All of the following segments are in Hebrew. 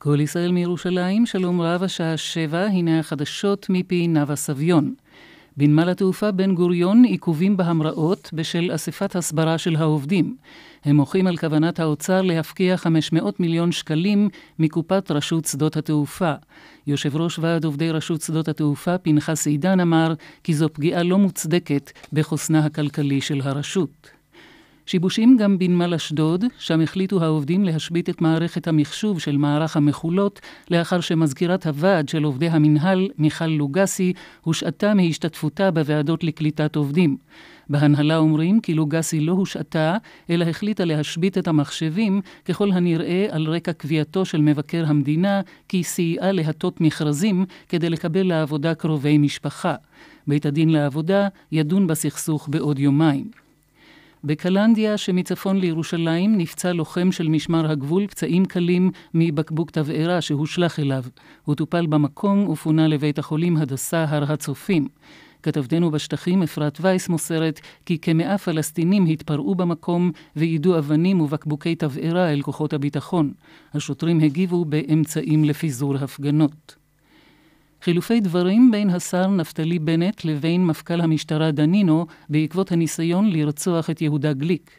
כל ישראל מירושלים, שלום רב, השעה שבע, הנה החדשות מפי נאוה סביון. בנמל התעופה בן גוריון עיכובים בהמראות בשל אספת הסברה של העובדים. הם מוחים על כוונת האוצר להפקיע 500 מיליון שקלים מקופת רשות שדות התעופה. יושב ראש ועד עובדי רשות שדות התעופה, פנחס עידן, אמר כי זו פגיעה לא מוצדקת בחוסנה הכלכלי של הרשות. שיבושים גם בנמל אשדוד, שם החליטו העובדים להשבית את מערכת המחשוב של מערך המחולות, לאחר שמזכירת הוועד של עובדי המינהל, מיכל לוגסי, הושעתה מהשתתפותה בוועדות לקליטת עובדים. בהנהלה אומרים כי לוגסי לא הושעתה, אלא החליטה להשבית את המחשבים, ככל הנראה על רקע קביעתו של מבקר המדינה, כי סייעה להטות מכרזים כדי לקבל לעבודה קרובי משפחה. בית הדין לעבודה ידון בסכסוך בעוד יומיים. בקלנדיה שמצפון לירושלים נפצע לוחם של משמר הגבול פצעים קלים מבקבוק תבערה שהושלך אליו. הוא טופל במקום ופונה לבית החולים הדסה הר הצופים. כתבתנו בשטחים אפרת וייס מוסרת כי כמאה פלסטינים התפרעו במקום ויידו אבנים ובקבוקי תבערה אל כוחות הביטחון. השוטרים הגיבו באמצעים לפיזור הפגנות. חילופי דברים בין השר נפתלי בנט לבין מפכ"ל המשטרה דנינו בעקבות הניסיון לרצוח את יהודה גליק.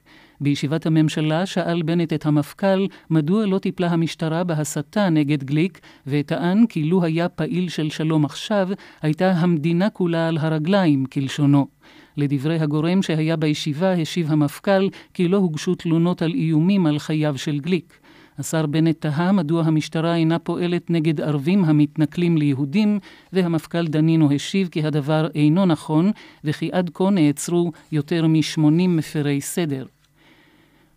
בישיבת הממשלה שאל בנט את המפכ"ל מדוע לא טיפלה המשטרה בהסתה נגד גליק, וטען כי לו היה פעיל של שלום עכשיו, הייתה המדינה כולה על הרגליים, כלשונו. לדברי הגורם שהיה בישיבה, השיב המפכ"ל כי לא הוגשו תלונות על איומים על חייו של גליק. השר בנט תהה מדוע המשטרה אינה פועלת נגד ערבים המתנכלים ליהודים, והמפכ"ל דנינו השיב כי הדבר אינו נכון, וכי עד כה נעצרו יותר מ-80 מפרי סדר.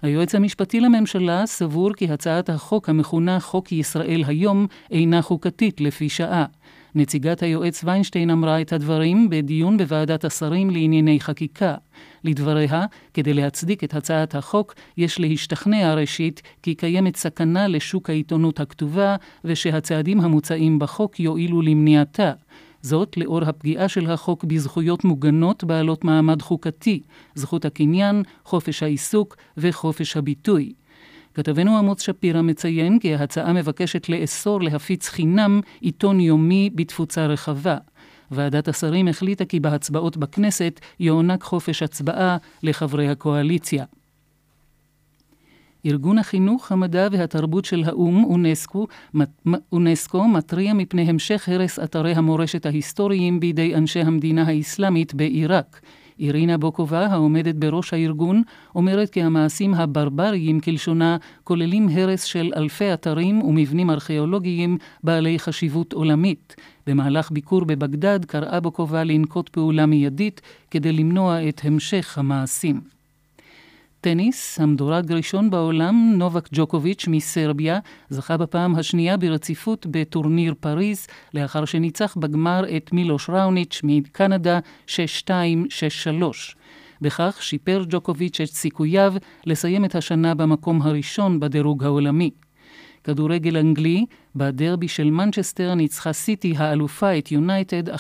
היועץ המשפטי לממשלה סבור כי הצעת החוק המכונה חוק ישראל היום אינה חוקתית לפי שעה. נציגת היועץ ויינשטיין אמרה את הדברים בדיון בוועדת השרים לענייני חקיקה. לדבריה, כדי להצדיק את הצעת החוק, יש להשתכנע ראשית כי קיימת סכנה לשוק העיתונות הכתובה, ושהצעדים המוצעים בחוק יועילו למניעתה. זאת לאור הפגיעה של החוק בזכויות מוגנות בעלות מעמד חוקתי, זכות הקניין, חופש העיסוק וחופש הביטוי. כתבנו עמוס שפירא מציין כי ההצעה מבקשת לאסור להפיץ חינם עיתון יומי בתפוצה רחבה. ועדת השרים החליטה כי בהצבעות בכנסת יוענק חופש הצבעה לחברי הקואליציה. ארגון החינוך, המדע והתרבות של האו"ם, אונסקו, אונסקו, מתריע מפני המשך הרס אתרי המורשת ההיסטוריים בידי אנשי המדינה האסלאמית בעיראק. אירינה בוקובה, העומדת בראש הארגון, אומרת כי המעשים הברבריים כלשונה כוללים הרס של אלפי אתרים ומבנים ארכיאולוגיים בעלי חשיבות עולמית. במהלך ביקור בבגדד קראה בוקובה לנקוט פעולה מיידית כדי למנוע את המשך המעשים. טניס, המדורג ראשון בעולם, נובק ג'וקוביץ' מסרביה, זכה בפעם השנייה ברציפות בטורניר פריז, לאחר שניצח בגמר את מילוש ראוניץ' מקנדה 6-2-6-3. בכך שיפר ג'וקוביץ' את סיכוייו לסיים את השנה במקום הראשון בדירוג העולמי. כדורגל אנגלי, בדרבי של מנצ'סטר ניצחה סיטי האלופה את יונייטד 1-0.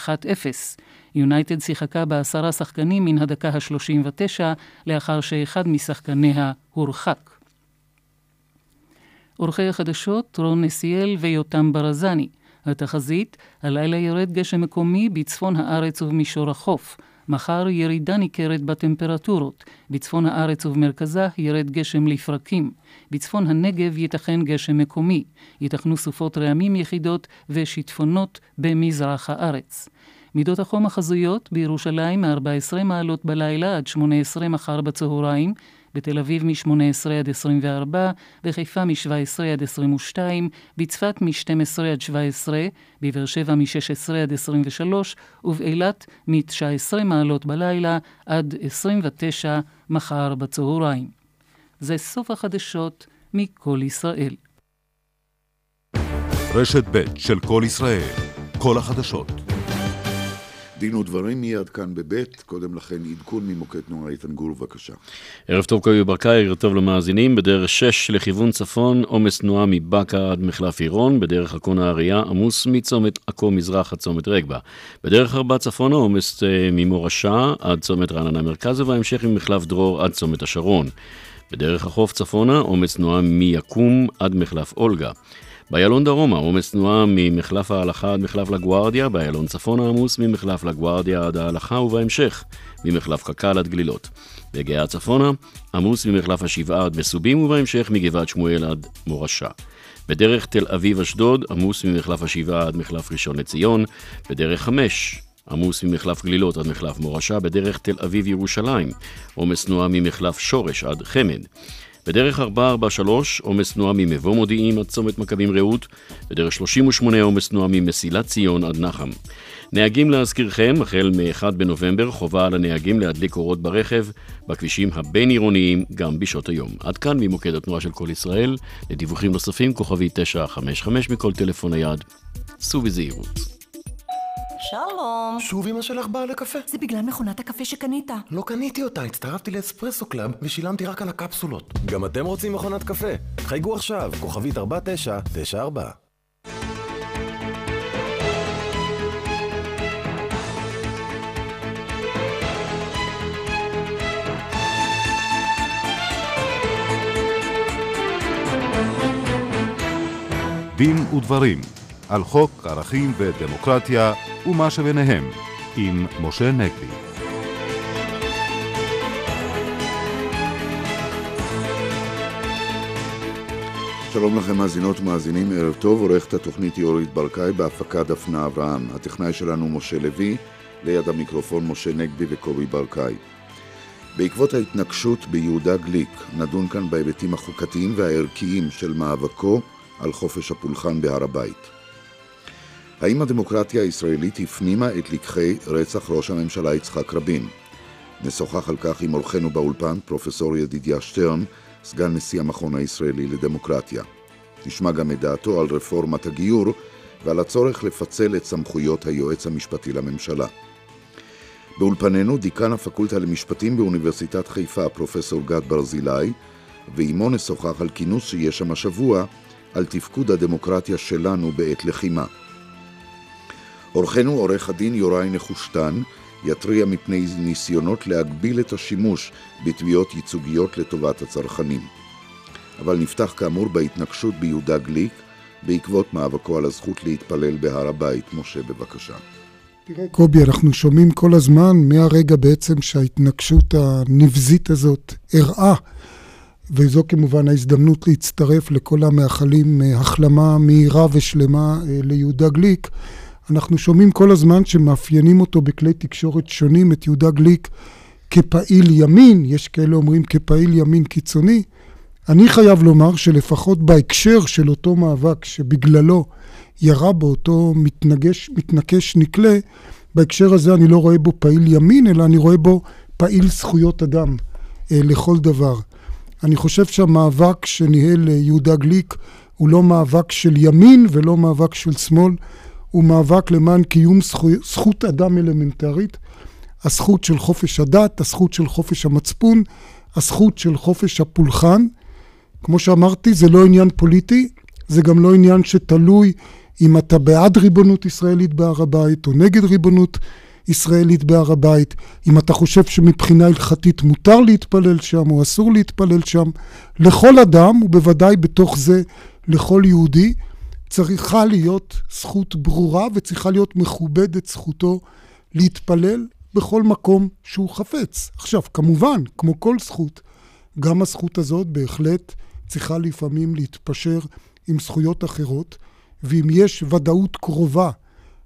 יונייטד שיחקה בעשרה שחקנים מן הדקה ה-39, לאחר שאחד משחקניה הורחק. עורכי החדשות רון נסיאל ויותם ברזני. התחזית, הלילה ירד גשם מקומי בצפון הארץ ובמישור החוף. מחר ירידה ניכרת בטמפרטורות. בצפון הארץ ובמרכזה ירד גשם לפרקים. בצפון הנגב ייתכן גשם מקומי. ייתכנו סופות רעמים יחידות ושיטפונות במזרח הארץ. מידות החום החזויות בירושלים מ-14 מעלות בלילה עד 18 מחר בצהריים, בתל אביב מ-18 עד 24, בחיפה מ-17 עד 22, בצפת מ-12 עד 17, בבאר שבע מ-16 עד 23, ובאילת מ-19 מעלות בלילה עד 29 מחר בצהריים. זה סוף החדשות מכל ישראל. רשת ב' של כל ישראל, כל החדשות. דין ודברים מיד כאן בבית, קודם לכן עדכון ממוקד תנועה איתן גור, בבקשה. ערב טוב קובי ברקאי, ערב טוב למאזינים, בדרך 6 לכיוון צפון, עומס תנועה מבאקה עד מחלף עירון, בדרך עכו נהריה, עמוס מצומת עכו מזרח עד צומת רגבה. בדרך 4 צפונה, עומס אה, ממורשה עד צומת רעננה מרכז, ובהמשך ממחלף דרור עד צומת השרון. בדרך החוף צפונה, עומס תנועה מיקום עד מחלף אולגה. באיילון דרומה, עומס תנועה ממחלף ההלכה עד מחלף לגוארדיה, באיילון צפונה עמוס ממחלף לגוארדיה עד ההלכה, ובהמשך ממחלף קק"ל עד גלילות. בגאה צפונה, עמוס ממחלף השבעה עד מסובים, ובהמשך מגבעת שמואל עד מורשה. בדרך תל אביב-אשדוד, עמוס ממחלף השבעה עד מחלף ראשון לציון, בדרך חמש, עמוס ממחלף גלילות עד מחלף מורשה, בדרך תל אביב-ירושלים, עומס תנועה ממחלף שורש עד חמד. בדרך 443 עומס תנועה ממבוא מודיעין עד צומת מכבים רעות, בדרך 38 עומס תנועה ממסילת ציון עד נחם. נהגים להזכירכם, החל מ-1 בנובמבר חובה על הנהגים להדליק אורות ברכב בכבישים הבין-עירוניים גם בשעות היום. עד כאן ממוקד התנועה של כל ישראל, לדיווחים נוספים כוכבי 955 מכל טלפון נייד. סעו בזהירות. שלום. שוב אמא שלך באה לקפה? זה בגלל מכונת הקפה שקנית. לא קניתי אותה, הצטרפתי ל Espresso Club ושילמתי רק על הקפסולות. גם אתם רוצים מכונת קפה? חייגו עכשיו, כוכבית 4994. דין ודברים על חוק ערכים ודמוקרטיה ומה שביניהם עם משה נגבי. שלום לכם מאזינות ומאזינים, ערב טוב, עורכת התוכנית יורית ברקאי בהפקה דפנה אברהם. הטכנאי שלנו משה לוי, ליד המיקרופון משה נגבי וקובי ברקאי. בעקבות ההתנגשות ביהודה גליק, נדון כאן בהיבטים החוקתיים והערכיים של מאבקו על חופש הפולחן בהר הבית. האם הדמוקרטיה הישראלית הפנימה את לקחי רצח ראש הממשלה יצחק רבין? נשוחח על כך עם אורחנו באולפן, פרופסור ידידיה שטרן, סגן נשיא המכון הישראלי לדמוקרטיה. נשמע גם את דעתו על רפורמת הגיור ועל הצורך לפצל את סמכויות היועץ המשפטי לממשלה. באולפנינו דיקן הפקולטה למשפטים באוניברסיטת חיפה, פרופסור גד ברזילי, ועימו נשוחח על כינוס שיש שם השבוע על תפקוד הדמוקרטיה שלנו בעת לחימה. אורחנו עורך הדין יוראי נחושתן יתריע מפני ניסיונות להגביל את השימוש בתביעות ייצוגיות לטובת הצרכנים. אבל נפתח כאמור בהתנגשות ביהודה גליק בעקבות מאבקו על הזכות להתפלל בהר הבית. משה, בבקשה. תראה, קובי, אנחנו שומעים כל הזמן, מהרגע בעצם שההתנגשות הנבזית הזאת אירעה, וזו כמובן ההזדמנות להצטרף לכל המאחלים החלמה מהירה ושלמה ליהודה גליק. אנחנו שומעים כל הזמן שמאפיינים אותו בכלי תקשורת שונים, את יהודה גליק כפעיל ימין, יש כאלה אומרים כפעיל ימין קיצוני. אני חייב לומר שלפחות בהקשר של אותו מאבק שבגללו ירה בו אותו מתנגש, מתנקש נקלה, בהקשר הזה אני לא רואה בו פעיל ימין, אלא אני רואה בו פעיל זכויות אדם אה, לכל דבר. אני חושב שהמאבק שניהל יהודה גליק הוא לא מאבק של ימין ולא מאבק של שמאל, הוא מאבק למען קיום זכו, זכות אדם אלמנטרית, הזכות של חופש הדת, הזכות של חופש המצפון, הזכות של חופש הפולחן. כמו שאמרתי, זה לא עניין פוליטי, זה גם לא עניין שתלוי אם אתה בעד ריבונות ישראלית בהר הבית או נגד ריבונות ישראלית בהר הבית, אם אתה חושב שמבחינה הלכתית מותר להתפלל שם או אסור להתפלל שם, לכל אדם, ובוודאי בתוך זה לכל יהודי, צריכה להיות זכות ברורה וצריכה להיות מכובדת זכותו להתפלל בכל מקום שהוא חפץ. עכשיו, כמובן, כמו כל זכות, גם הזכות הזאת בהחלט צריכה לפעמים להתפשר עם זכויות אחרות, ואם יש ודאות קרובה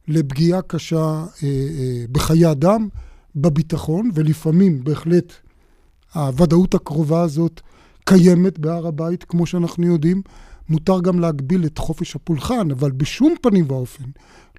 לפגיעה קשה אה, אה, בחיי אדם, בביטחון, ולפעמים בהחלט הוודאות הקרובה הזאת קיימת בהר הבית, כמו שאנחנו יודעים, מותר גם להגביל את חופש הפולחן, אבל בשום פנים ואופן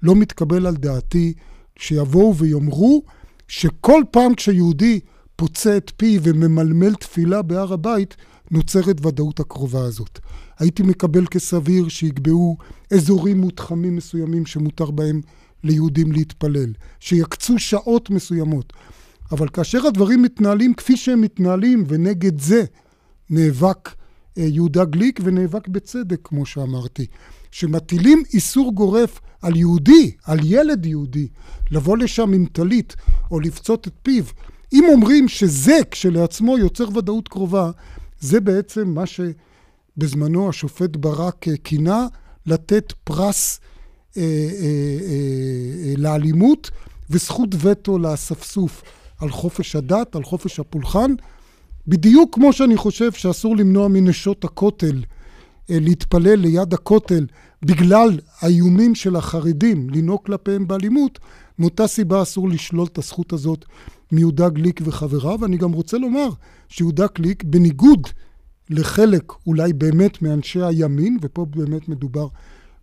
לא מתקבל על דעתי שיבואו ויאמרו שכל פעם כשיהודי פוצה את פיו וממלמל תפילה בהר הבית, נוצרת ודאות הקרובה הזאת. הייתי מקבל כסביר שיקבעו אזורים מותחמים מסוימים שמותר בהם ליהודים להתפלל, שיקצו שעות מסוימות. אבל כאשר הדברים מתנהלים כפי שהם מתנהלים, ונגד זה נאבק יהודה גליק ונאבק בצדק, כמו שאמרתי, שמטילים איסור גורף על יהודי, על ילד יהודי, לבוא לשם עם טלית או לפצות את פיו. אם אומרים שזה כשלעצמו יוצר ודאות קרובה, זה בעצם מה שבזמנו השופט ברק כינה לתת פרס אה, אה, אה, לאלימות וזכות וטו לאספסוף על חופש הדת, על חופש הפולחן, בדיוק כמו שאני חושב שאסור למנוע מנשות הכותל להתפלל ליד הכותל בגלל האיומים של החרדים לנהוג כלפיהם באלימות, מאותה סיבה אסור לשלול את הזכות הזאת מיהודה גליק וחבריו. ואני גם רוצה לומר שיהודה גליק, בניגוד לחלק אולי באמת מאנשי הימין, ופה באמת מדובר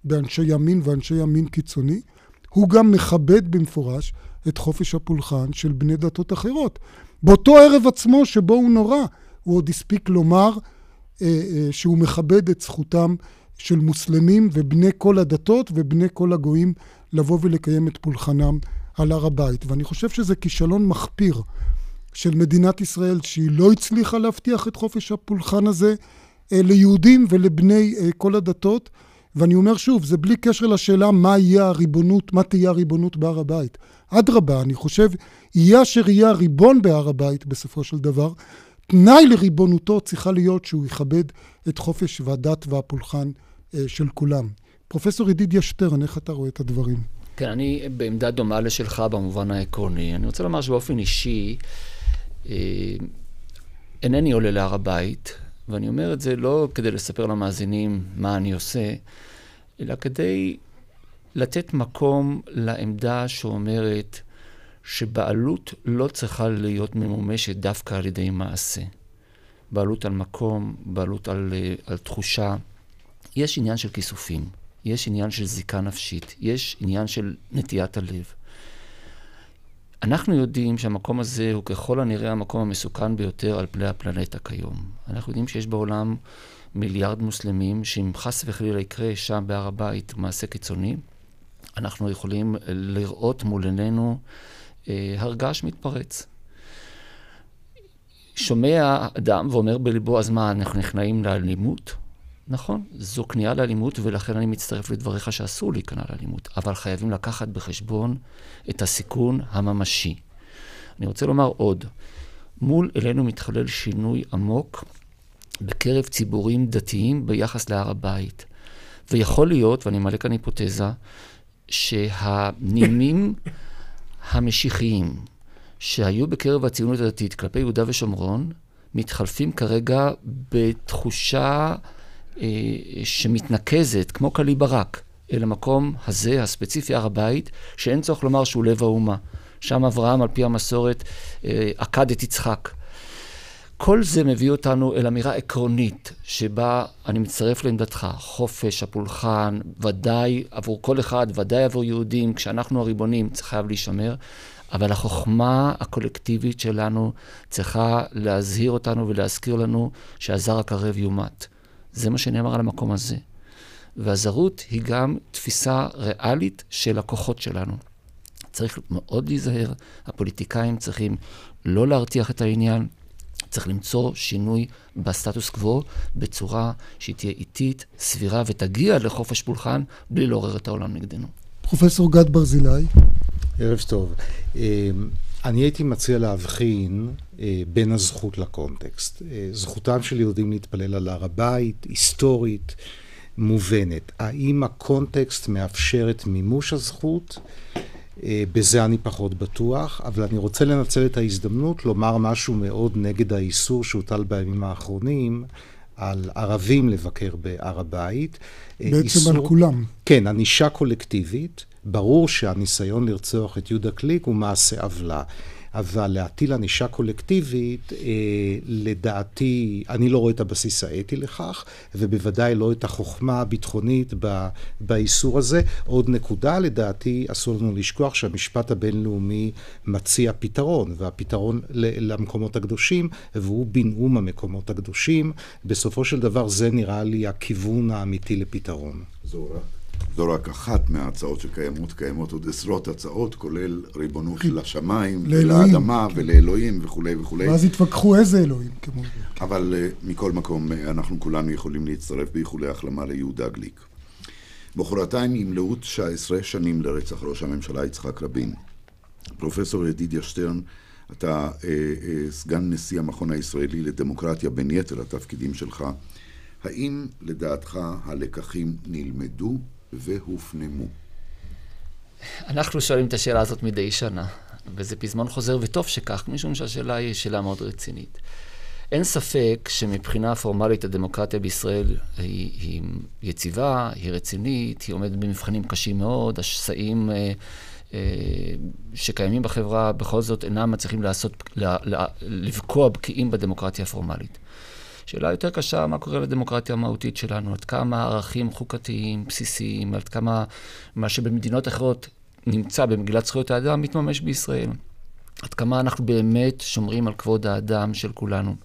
באנשי ימין ואנשי ימין קיצוני, הוא גם מכבד במפורש את חופש הפולחן של בני דתות אחרות. באותו ערב עצמו שבו הוא נורא, הוא עוד הספיק לומר אה, אה, שהוא מכבד את זכותם של מוסלמים ובני כל הדתות ובני כל הגויים לבוא ולקיים את פולחנם על הר הבית. ואני חושב שזה כישלון מחפיר של מדינת ישראל, שהיא לא הצליחה להבטיח את חופש הפולחן הזה אה, ליהודים ולבני אה, כל הדתות. ואני אומר שוב, זה בלי קשר לשאלה מה יהיה הריבונות, מה תהיה הריבונות בהר הבית. אדרבה, אני חושב, יהיה אשר יהיה הריבון בהר הבית בסופו של דבר, תנאי לריבונותו צריכה להיות שהוא יכבד את חופש הדת והפולחן אה, של כולם. פרופסור ידידיה שטרן, איך אתה רואה את הדברים? כן, אני בעמדה דומה לשלך במובן העקרוני. אני רוצה לומר שבאופן אישי, אה, אינני עולה להר הבית, ואני אומר את זה לא כדי לספר למאזינים מה אני עושה, אלא כדי לתת מקום לעמדה שאומרת שבעלות לא צריכה להיות ממומשת דווקא על ידי מעשה. בעלות על מקום, בעלות על, אה, על תחושה. יש עניין של כיסופים, יש עניין של זיקה נפשית, יש עניין של נטיית הלב. אנחנו יודעים שהמקום הזה הוא ככל הנראה המקום המסוכן ביותר על פני הפלנטה כיום. אנחנו יודעים שיש בעולם מיליארד מוסלמים, שאם חס וחלילה יקרה שם בהר הבית מעשה קיצוני, אנחנו יכולים לראות מול עינינו אה, הרגש מתפרץ. שומע אדם ואומר בליבו, אז מה, אנחנו נכנעים לאלימות? נכון, זו כניעה לאלימות, ולכן אני מצטרף לדבריך שאסור להיכנע לאלימות, אבל חייבים לקחת בחשבון את הסיכון הממשי. אני רוצה לומר עוד, מול אלינו מתחולל שינוי עמוק בקרב ציבורים דתיים ביחס להר הבית. ויכול להיות, ואני מעלה כאן היפותזה, שהנימים המשיחיים שהיו בקרב הציונות הדתית כלפי יהודה ושומרון, מתחלפים כרגע בתחושה אה, שמתנקזת, כמו קלי ברק, אל המקום הזה, הספציפי, הר הבית, שאין צורך לומר שהוא לב האומה. שם אברהם, על פי המסורת, אה, עקד את יצחק. כל זה מביא אותנו אל אמירה עקרונית, שבה אני מצטרף לעמדתך, חופש, הפולחן, ודאי עבור כל אחד, ודאי עבור יהודים, כשאנחנו הריבונים, זה חייב להישמר, אבל החוכמה הקולקטיבית שלנו צריכה להזהיר אותנו ולהזכיר לנו שהזר הקרב יומת. זה מה שנאמר על המקום הזה. והזרות היא גם תפיסה ריאלית של הכוחות שלנו. צריך מאוד להיזהר, הפוליטיקאים צריכים לא להרתיח את העניין, צריך למצוא שינוי בסטטוס קוו בצורה שהיא תהיה איטית, סבירה ותגיע לחופש פולחן בלי לעורר את העולם נגדנו. פרופסור גד ברזילי. ערב טוב. אמ, אני הייתי מציע להבחין אה, בין הזכות לקונטקסט. אה, זכותם של יהודים להתפלל על הר הבית, היסטורית, מובנת. האם הקונטקסט מאפשר את מימוש הזכות? אה, בזה אני פחות בטוח, אבל אני רוצה לנצל את ההזדמנות לומר משהו מאוד נגד האיסור שהוטל בימים האחרונים על ערבים לבקר בהר הבית. בעצם איסור, על כולם. כן, ענישה קולקטיבית. ברור שהניסיון לרצוח את יהודה קליק הוא מעשה עוולה. אבל להטיל ענישה קולקטיבית, אה, לדעתי, אני לא רואה את הבסיס האתי לכך, ובוודאי לא את החוכמה הביטחונית באיסור הזה. עוד נקודה, לדעתי, אסור לנו לשכוח שהמשפט הבינלאומי מציע פתרון, והפתרון למקומות הקדושים, והוא בנאום המקומות הקדושים. בסופו של דבר זה נראה לי הכיוון האמיתי לפתרון. זורה. זו רק אחת מההצעות שקיימות, קיימות עוד עשרות הצעות, כולל ריבונות כן. לשמיים, לאדמה כן. ולאלוהים וכולי וכולי. ואז התווכחו איזה אלוהים. כמו... אבל uh, מכל מקום, uh, אנחנו כולנו יכולים להצטרף באיחולי החלמה ליהודה גליק. מחרתיים ימלאו 19 שנים לרצח ראש הממשלה יצחק רבין. פרופסור ידידיה שטרן, אתה uh, uh, סגן נשיא המכון הישראלי לדמוקרטיה, בין יתר התפקידים שלך. האם לדעתך הלקחים נלמדו והופנמו? אנחנו שואלים את השאלה הזאת מדי שנה, וזה פזמון חוזר, וטוב שכך, משום שהשאלה היא שאלה מאוד רצינית. אין ספק שמבחינה פורמלית הדמוקרטיה בישראל היא, היא יציבה, היא רצינית, היא עומדת במבחנים קשים מאוד, השסעים אה, אה, שקיימים בחברה בכל זאת אינם מצליחים לעשות, לה, לה, לבקוע בקיאים בדמוקרטיה הפורמלית. שאלה יותר קשה, מה קורה לדמוקרטיה המהותית שלנו, עד כמה ערכים חוקתיים בסיסיים, עד כמה מה שבמדינות אחרות נמצא במגילת זכויות האדם מתממש בישראל. עד כמה אנחנו באמת שומרים על כבוד האדם של כולנו.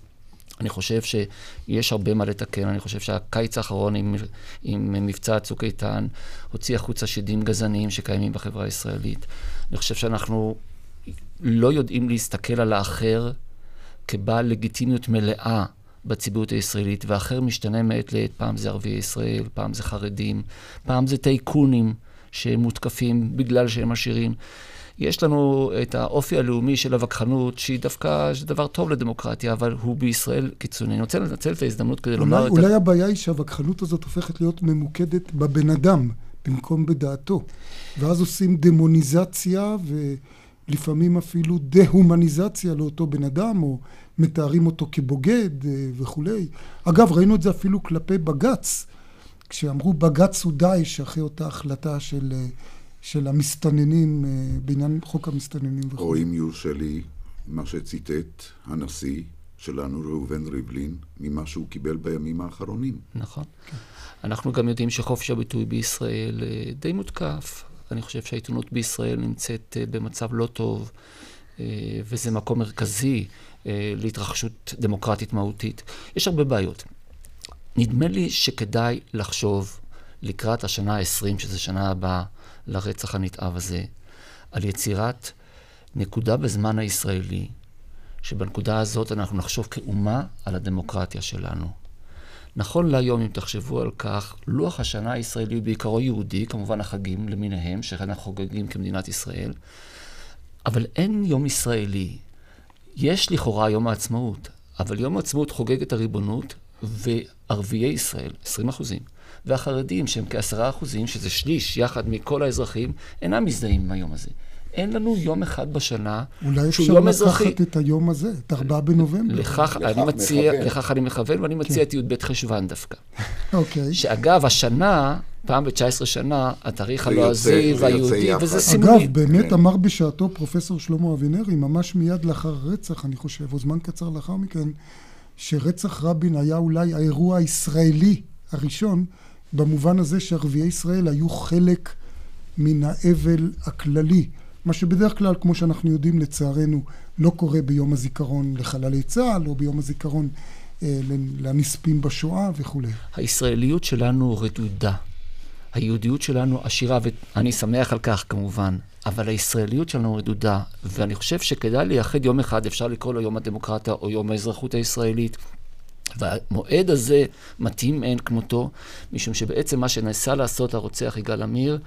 אני חושב שיש הרבה מה לתקן. אני חושב שהקיץ האחרון עם, עם מבצע צוק איתן הוציא החוצה שדים גזעניים שקיימים בחברה הישראלית. אני חושב שאנחנו לא יודעים להסתכל על האחר כבעל לגיטימיות מלאה בציבוריות הישראלית, והאחר משתנה מעת לעת. פעם זה ערביי ישראל, פעם זה חרדים, פעם זה טייקונים שמותקפים בגלל שהם עשירים. יש לנו את האופי הלאומי של הווכחנות, שהיא דווקא, זה דבר טוב לדמוקרטיה, אבל הוא בישראל קיצוני. אני רוצה לנצל את ההזדמנות כדי אולי, לומר אולי את... אולי הבעיה היא שהווכחנות הזאת הופכת להיות ממוקדת בבן אדם, במקום בדעתו. ואז עושים דמוניזציה ולפעמים אפילו דה-הומניזציה לאותו בן אדם, או מתארים אותו כבוגד אה, וכולי. אגב, ראינו את זה אפילו כלפי בג"ץ, כשאמרו בג"ץ הוא דאעש אחרי אותה החלטה של... אה, של המסתננים, אה, בעניין חוק המסתננים וכו'. או אם יורשה לי, מה שציטט הנשיא שלנו, ראובן ריבלין, ממה שהוא קיבל בימים האחרונים. נכון. כן. אנחנו גם יודעים שחופש הביטוי בישראל די מותקף. אני חושב שהעיתונות בישראל נמצאת במצב לא טוב, וזה מקום מרכזי להתרחשות דמוקרטית מהותית. יש הרבה בעיות. נדמה לי שכדאי לחשוב לקראת השנה ה-20, שזו שנה הבאה, לרצח הנתעב הזה, על יצירת נקודה בזמן הישראלי, שבנקודה הזאת אנחנו נחשוב כאומה על הדמוקרטיה שלנו. נכון להיום, אם תחשבו על כך, לוח השנה הישראלי הוא בעיקרו יהודי, כמובן החגים למיניהם, שאנחנו חוגגים כמדינת ישראל, אבל אין יום ישראלי. יש לכאורה יום העצמאות, אבל יום העצמאות חוגג את הריבונות, וערביי ישראל, 20 אחוזים, והחרדים, שהם כעשרה אחוזים, שזה שליש יחד מכל האזרחים, אינם מזדהים עם היום הזה. אין לנו יום אחד בשנה שהוא יום אזרחי. אולי אפשר לקחת את היום הזה, את ארבעה בנובמבר. לכך אני מציע, לכך אני מכוון, ואני מציע כן. את י"ב חשוון דווקא. אוקיי. שאגב, השנה, פעם ב-19 שנה, התאריך הלועזי והיהודי, וזה סימולי. אגב, באמת כן. אמר בשעתו פרופסור שלמה אבינרי, ממש מיד לאחר הרצח, אני חושב, או זמן קצר לאחר מכן, שרצח רבין היה אולי האירוע הישראלי הראשון, במובן הזה שערביי ישראל היו חלק מן האבל הכללי. מה שבדרך כלל, כמו שאנחנו יודעים, לצערנו, לא קורה ביום הזיכרון לחללי צה"ל, או ביום הזיכרון אה, לנספים בשואה וכולי. הישראליות שלנו רדודה. היהודיות שלנו עשירה, ואני שמח על כך כמובן, אבל הישראליות שלנו רדודה, ואני חושב שכדאי לייחד יום אחד, אפשר לקרוא לו יום הדמוקרטיה או יום האזרחות הישראלית, והמועד הזה מתאים מאין כמותו, משום שבעצם מה שניסה לעשות הרוצח יגאל עמיר,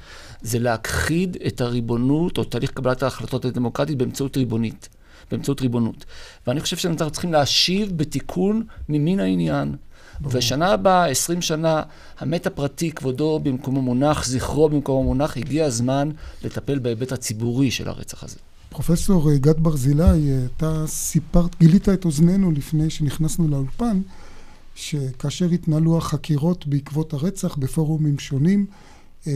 זה להכחיד את הריבונות, או תהליך קבלת ההחלטות הדמוקרטית באמצעות ריבונית. באמצעות ריבונות. ואני חושב שאנחנו צריכים להשיב בתיקון ממין העניין. ברור. ושנה הבאה, עשרים שנה, המת הפרטי, כבודו במקומו מונח, זכרו במקומו מונח, הגיע הזמן לטפל בהיבט הציבורי של הרצח הזה. פרופסור אה, גד ברזילי, אתה סיפרת, גילית את אוזנינו לפני שנכנסנו לאולפן, שכאשר התנהלו החקירות בעקבות הרצח בפורומים שונים, אה,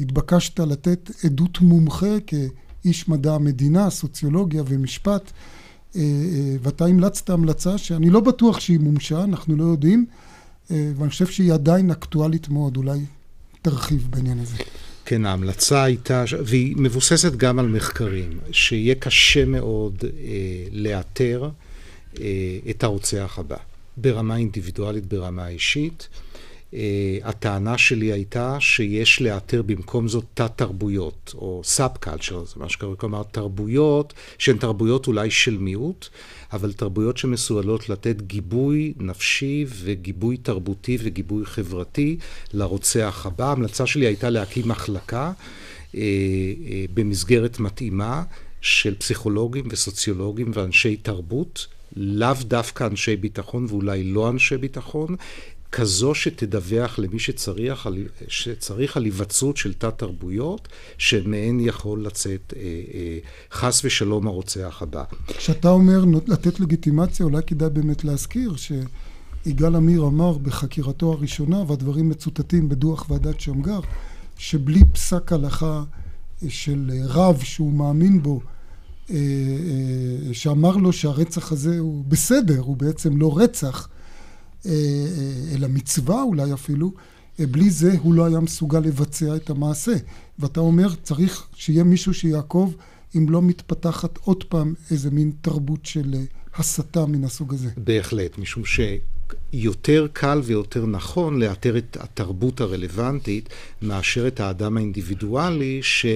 התבקשת לתת עדות מומחה כאיש מדע המדינה, סוציולוגיה ומשפט, אה, ואתה המלצת המלצה שאני לא בטוח שהיא מומשה, אנחנו לא יודעים, ואני חושב שהיא עדיין אקטואלית מאוד, אולי תרחיב בעניין הזה. כן, ההמלצה הייתה, והיא מבוססת גם על מחקרים, שיהיה קשה מאוד אה, לאתר אה, את הרוצח הבא, ברמה אינדיבידואלית, ברמה אישית. אה, הטענה שלי הייתה שיש לאתר במקום זאת תת-תרבויות, או subculture, זה מה שקורה, כלומר תרבויות שהן תרבויות אולי של מיעוט, אבל תרבויות שמסוגלות לתת גיבוי נפשי וגיבוי תרבותי וגיבוי חברתי לרוצח הבא. ההמלצה שלי הייתה להקים מחלקה אה, אה, במסגרת מתאימה של פסיכולוגים וסוציולוגים ואנשי תרבות, לאו דווקא אנשי ביטחון ואולי לא אנשי ביטחון, כזו שתדווח למי שצריך על, שצריך על היווצרות של תת-תרבויות, שמהן יכול לצאת אה, אה, חס ושלום הרוצח הבא. כשאתה אומר לתת לגיטימציה, אולי כדאי באמת להזכיר שיגאל עמיר אמר בחקירתו הראשונה, והדברים מצוטטים בדוח ועדת שמגר, שבלי פסק הלכה של רב שהוא מאמין בו, אה, אה, שאמר לו שהרצח הזה הוא בסדר, הוא בעצם לא רצח, אה, אלא מצווה אולי אפילו, בלי זה הוא לא היה מסוגל לבצע את המעשה. ואתה אומר, צריך שיהיה מישהו שיעקוב אם לא מתפתחת עוד פעם איזה מין תרבות של הסתה מן הסוג הזה. בהחלט, משום שיותר קל ויותר נכון לאתר את התרבות הרלוונטית מאשר את האדם האינדיבידואלי ש...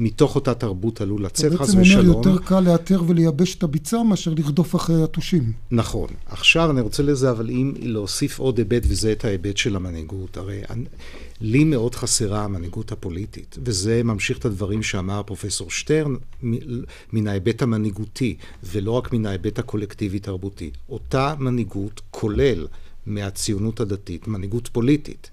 מתוך אותה תרבות עלול לצאת, חס ושלום. אתה בעצם אומר יותר קל לאתר ולייבש את הביצה מאשר לרדוף אחרי יתושים. נכון. עכשיו אני רוצה לזה, אבל אם להוסיף עוד היבט, וזה את ההיבט של המנהיגות. הרי אני, לי מאוד חסרה המנהיגות הפוליטית, וזה ממשיך את הדברים שאמר פרופסור שטרן מן ההיבט המנהיגותי, ולא רק מן ההיבט הקולקטיבי-תרבותי. אותה מנהיגות כולל מהציונות הדתית, מנהיגות פוליטית.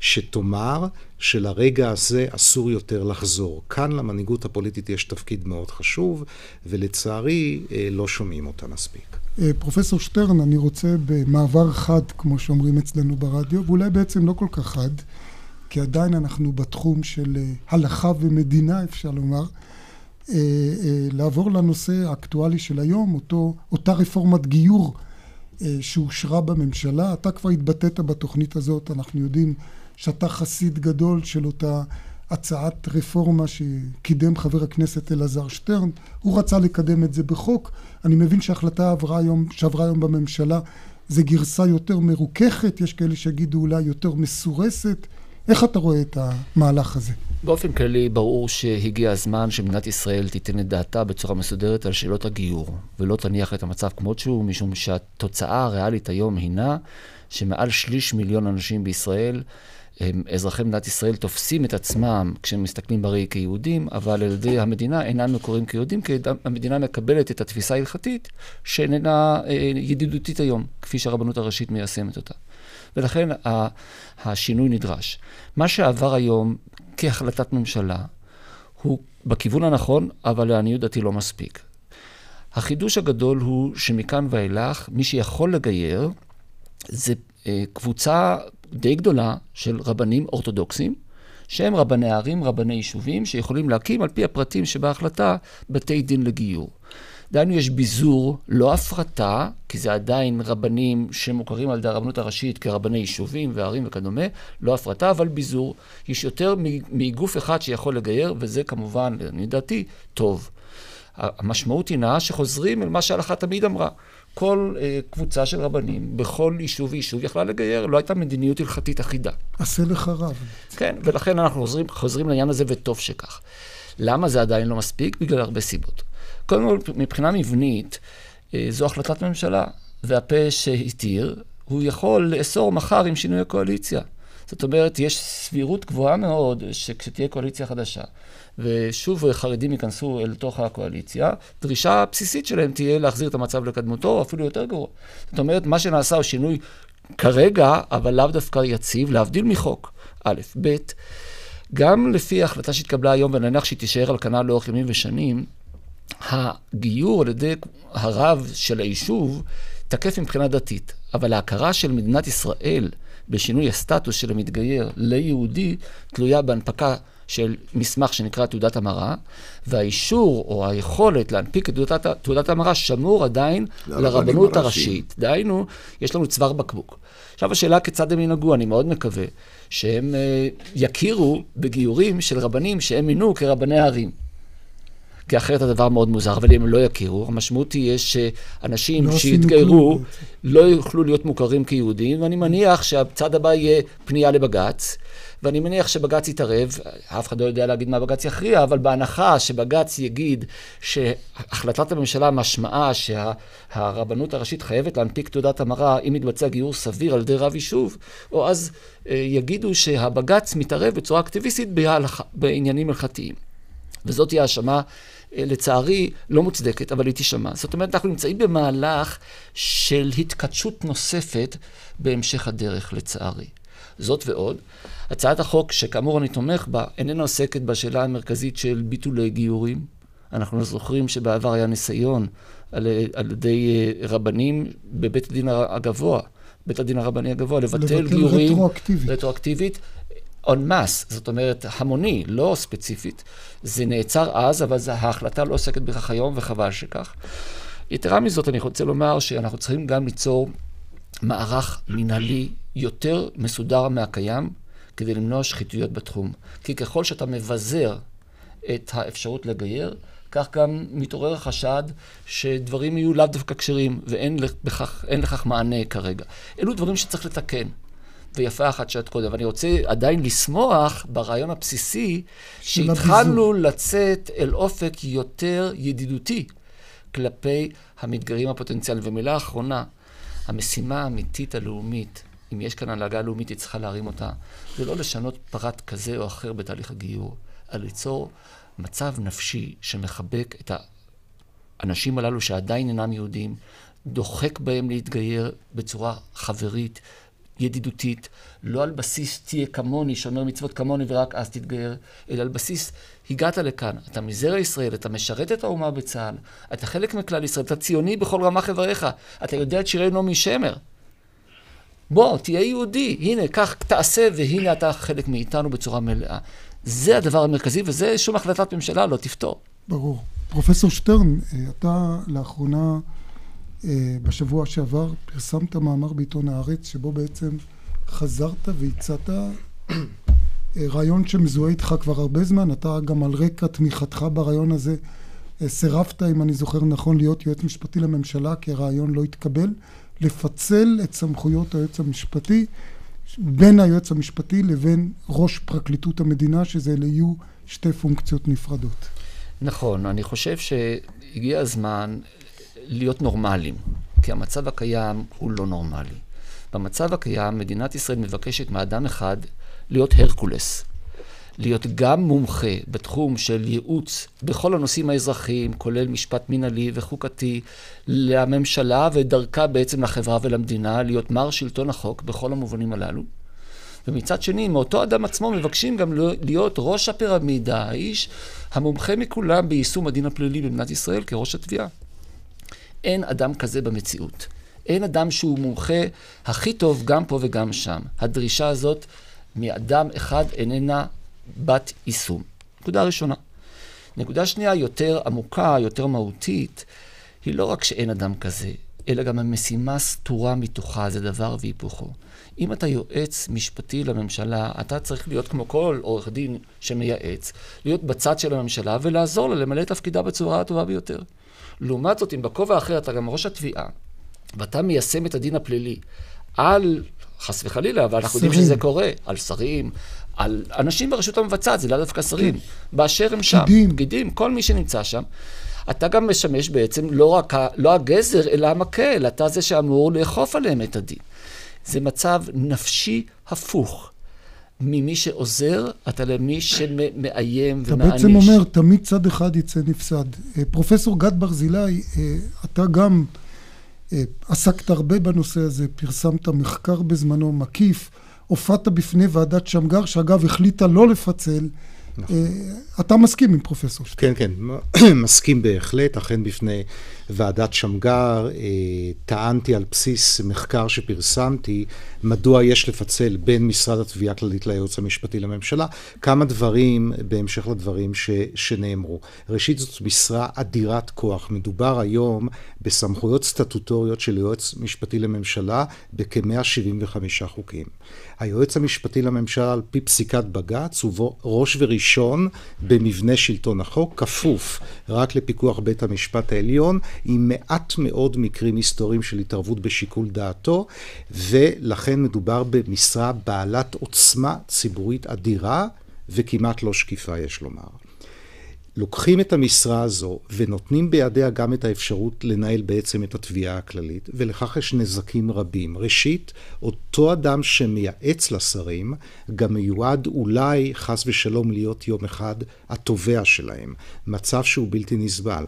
שתאמר שלרגע הזה אסור יותר לחזור. כאן למנהיגות הפוליטית יש תפקיד מאוד חשוב, ולצערי אה, לא שומעים אותה מספיק. אה, פרופסור שטרן, אני רוצה במעבר חד, כמו שאומרים אצלנו ברדיו, ואולי בעצם לא כל כך חד, כי עדיין אנחנו בתחום של אה, הלכה ומדינה, אפשר לומר, לעבור לנושא האקטואלי של היום, אותו, אותה רפורמת גיור שאושרה בממשלה. אתה כבר התבטאת בתוכנית הזאת, אנחנו יודעים שאתה חסיד גדול של אותה הצעת רפורמה שקידם חבר הכנסת אלעזר שטרן. הוא רצה לקדם את זה בחוק. אני מבין שההחלטה שעברה היום בממשלה זה גרסה יותר מרוככת, יש כאלה שיגידו אולי יותר מסורסת. איך אתה רואה את המהלך הזה? באופן כללי, ברור שהגיע הזמן שמדינת ישראל תיתן את דעתה בצורה מסודרת על שאלות הגיור, ולא תניח את המצב כמות שהוא, משום שהתוצאה הריאלית היום הינה שמעל שליש מיליון אנשים בישראל אזרחי מדינת ישראל תופסים את עצמם כשהם מסתכלים בראי כיהודים, אבל על ידי המדינה אינם מקוראים כיהודים, כי המדינה מקבלת את התפיסה ההלכתית שאיננה אה, ידידותית היום, כפי שהרבנות הראשית מיישמת אותה. ולכן השינוי נדרש. מה שעבר היום כהחלטת ממשלה הוא בכיוון הנכון, אבל לעניות דעתי לא מספיק. החידוש הגדול הוא שמכאן ואילך, מי שיכול לגייר זה אה, קבוצה די גדולה של רבנים אורתודוקסים, שהם רבני ערים, רבני יישובים, שיכולים להקים על פי הפרטים שבהחלטה בתי דין לגיור. דהיינו, יש ביזור, לא הפרטה, כי זה עדיין רבנים שמוכרים על ידי הרבנות הראשית כרבני יישובים וערים וכדומה, לא הפרטה, אבל ביזור. יש יותר מגוף אחד שיכול לגייר, וזה כמובן, לדעתי, טוב. המשמעות היא נאה שחוזרים אל מה שההלכה תמיד אמרה. כל אה, קבוצה של רבנים, בכל יישוב ויישוב יכלה לגייר, לא הייתה מדיניות הלכתית אחידה. עשה לך רב. כן, ולכן אנחנו חוזרים, חוזרים לעניין הזה, וטוב שכך. למה זה עדיין לא מספיק? בגלל הרבה סיבות. קודם כל, מבחינה מבנית, אה, זו החלטת ממשלה, והפה שהתיר, הוא יכול לאסור מחר עם שינוי הקואליציה. זאת אומרת, יש סבירות גבוהה מאוד שכשתהיה קואליציה חדשה, ושוב חרדים ייכנסו אל תוך הקואליציה, דרישה בסיסית שלהם תהיה להחזיר את המצב לקדמותו, או אפילו יותר גרוע. זאת אומרת, מה שנעשה הוא שינוי כרגע, אבל לאו דווקא יציב, להבדיל מחוק. א', ב', גם לפי ההחלטה שהתקבלה היום, ונניח שהיא תישאר על כנל לאורך ימים ושנים, הגיור על ידי הרב של היישוב תקף מבחינה דתית, אבל ההכרה של מדינת ישראל בשינוי הסטטוס של המתגייר ליהודי תלויה בהנפקה של מסמך שנקרא תעודת המרה, והאישור או היכולת להנפיק את תעודת, תעודת המרה שמור עדיין לרבנות הראשית. דהיינו, יש לנו צוואר בקבוק. עכשיו השאלה כיצד הם ינהגו, אני מאוד מקווה שהם uh, יכירו בגיורים של רבנים שהם מינו כרבני ערים. כי אחרת הדבר מאוד מוזר, אבל אם הם לא יכירו, המשמעות תהיה שאנשים לא שיתגיירו לא יוכלו להיות מוכרים כיהודים, ואני מניח שהצד הבא יהיה פנייה לבג"ץ, ואני מניח שבג"ץ יתערב, אף אחד לא יודע להגיד מה בג"ץ יכריע, אבל בהנחה שבג"ץ יגיד שהחלטת הממשלה משמעה שהרבנות הראשית חייבת להנפיק תעודת המרה אם מתבצע גיור סביר על ידי רב יישוב, או אז אה, יגידו שהבג"ץ מתערב בצורה אקטיביסטית בעניינים הלכתיים. וזאת תהיה האשמה, אה, לצערי, לא מוצדקת, אבל היא תישמע. זאת אומרת, אנחנו נמצאים במהלך של התכתשות נוספת בהמשך הדרך, לצערי. זאת ועוד, הצעת החוק, שכאמור אני תומך בה, איננה עוסקת בשאלה המרכזית של ביטולי גיורים. אנחנו זוכרים שבעבר היה ניסיון על, על ידי אה, רבנים בבית הדין הגבוה, בית הדין הרבני הגבוה, לבטל גיורים... רטרואקטיבית. רטרואקטיבית. on mass, זאת אומרת המוני, לא ספציפית. זה נעצר אז, אבל ההחלטה לא עוסקת בכך היום, וחבל שכך. יתרה מזאת, אני רוצה לומר שאנחנו צריכים גם ליצור מערך מנהלי יותר מסודר מהקיים, כדי למנוע שחיתויות בתחום. כי ככל שאתה מבזר את האפשרות לגייר, כך גם מתעורר החשד שדברים יהיו לאו דווקא כשרים, ואין לכך, לכך מענה כרגע. אלו דברים שצריך לתקן. ויפה אחת שאת קודם. ואני רוצה עדיין לשמוח ברעיון הבסיסי, שהתחלנו לצאת אל אופק יותר ידידותי כלפי המתגרים הפוטנציאליים. ומילה אחרונה, המשימה האמיתית הלאומית, אם יש כאן הנהגה לאומית, היא צריכה להרים אותה, זה לא לשנות פרט כזה או אחר בתהליך הגיור, אלא ליצור מצב נפשי שמחבק את האנשים הללו שעדיין אינם יהודים, דוחק בהם להתגייר בצורה חברית, ידידותית, לא על בסיס תהיה כמוני, שומר מצוות כמוני ורק אז תתגייר, אלא על בסיס הגעת לכאן, אתה מזרע ישראל, אתה משרת את האומה בצה"ל, אתה חלק מכלל ישראל, אתה ציוני בכל רמ"ח איבריך, אתה יודע את שירי נעמי שמר. בוא, תהיה יהודי, הנה, כך תעשה, והנה אתה חלק מאיתנו בצורה מלאה. זה הדבר המרכזי, וזה שום החלטת ממשלה לא תפתור. ברור. פרופסור שטרן, אה, אתה לאחרונה, בשבוע שעבר, פרסמת מאמר בעיתון הארץ, שבו בעצם חזרת והצעת אה, רעיון שמזוהה איתך כבר הרבה זמן. אתה גם על רקע תמיכתך ברעיון הזה סירבת, אם אני זוכר נכון, להיות יועץ משפטי לממשלה, כי הרעיון לא התקבל, לפצל את סמכויות היועץ המשפטי בין היועץ המשפטי לבין ראש פרקליטות המדינה, שזה יהיו שתי פונקציות נפרדות. נכון, אני חושב שהגיע הזמן להיות נורמליים, כי המצב הקיים הוא לא נורמלי. במצב הקיים, מדינת ישראל מבקשת מאדם אחד להיות הרקולס. להיות גם מומחה בתחום של ייעוץ בכל הנושאים האזרחיים, כולל משפט מינהלי וחוקתי, לממשלה ודרכה בעצם לחברה ולמדינה, להיות מר שלטון החוק בכל המובנים הללו. ומצד שני, מאותו אדם עצמו מבקשים גם להיות ראש הפירמידה, האיש המומחה מכולם ביישום הדין הפלילי במדינת ישראל כראש התביעה. אין אדם כזה במציאות. אין אדם שהוא מומחה הכי טוב גם פה וגם שם. הדרישה הזאת מאדם אחד איננה בת יישום. נקודה ראשונה. נקודה שנייה, יותר עמוקה, יותר מהותית, היא לא רק שאין אדם כזה, אלא גם המשימה סתורה מתוכה, זה דבר והיפוכו. אם אתה יועץ משפטי לממשלה, אתה צריך להיות כמו כל עורך דין שמייעץ, להיות בצד של הממשלה ולעזור לה למלא את תפקידה בצורה הטובה ביותר. לעומת זאת, אם בכובע האחר אתה גם ראש התביעה, ואתה מיישם את הדין הפלילי על, חס וחלילה, אבל אנחנו יודעים שזה קורה, על שרים, על אנשים ברשות המבצעת, זה לא דווקא שרים, כן. באשר הם שם, פקידים, פקידים, כל מי שנמצא שם. אתה גם משמש בעצם לא רק, לא הגזר, אלא המקל, אתה זה שאמור לאכוף עליהם את הדין. זה מצב נפשי הפוך. ממי שעוזר, אתה למי שמאיים ומעניש. אתה בעצם אומר, תמיד צד אחד יצא נפסד. אה, פרופסור גד ברזילי, אה, אתה גם אה, עסקת הרבה בנושא הזה, פרסמת מחקר בזמנו מקיף. הופעת בפני ועדת שמגר, שאגב החליטה לא לפצל. נכון. אתה מסכים עם פרופסור שטרן. כן, כן, מסכים בהחלט. אכן בפני ועדת שמגר אה, טענתי על בסיס מחקר שפרסמתי, מדוע יש לפצל בין משרד התביעה הכללית ליועץ המשפטי לממשלה. כמה דברים בהמשך לדברים ש, שנאמרו. ראשית, זאת משרה אדירת כוח. מדובר היום בסמכויות סטטוטוריות של יועץ משפטי לממשלה בכ-175 חוקים. היועץ המשפטי לממשלה, על פי פסיקת בג"ץ, הוא ראש וראשון במבנה שלטון החוק, כפוף רק לפיקוח בית המשפט העליון, עם מעט מאוד מקרים היסטוריים של התערבות בשיקול דעתו, ולכן מדובר במשרה בעלת עוצמה ציבורית אדירה וכמעט לא שקיפה, יש לומר. לוקחים את המשרה הזו ונותנים בידיה גם את האפשרות לנהל בעצם את התביעה הכללית, ולכך יש נזקים רבים. ראשית, אותו אדם שמייעץ לשרים, גם מיועד אולי, חס ושלום, להיות יום אחד התובע שלהם. מצב שהוא בלתי נסבל.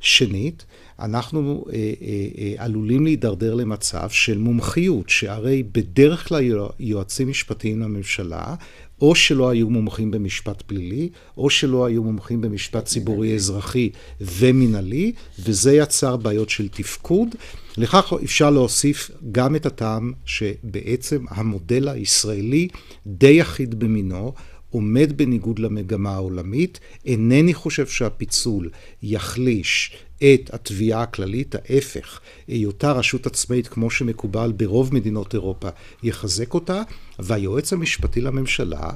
שנית, אנחנו אה, אה, אה, עלולים להידרדר למצב של מומחיות, שהרי בדרך כלל יועצים משפטיים לממשלה או שלא היו מומחים במשפט פלילי, או שלא היו מומחים במשפט ציבורי אזרחי ומינהלי, וזה יצר בעיות של תפקוד. לכך אפשר להוסיף גם את הטעם שבעצם המודל הישראלי די אחיד במינו, עומד בניגוד למגמה העולמית. אינני חושב שהפיצול יחליש את התביעה הכללית, ההפך, היותה רשות עצמאית כמו שמקובל ברוב מדינות אירופה, יחזק אותה, והיועץ המשפטי לממשלה אה,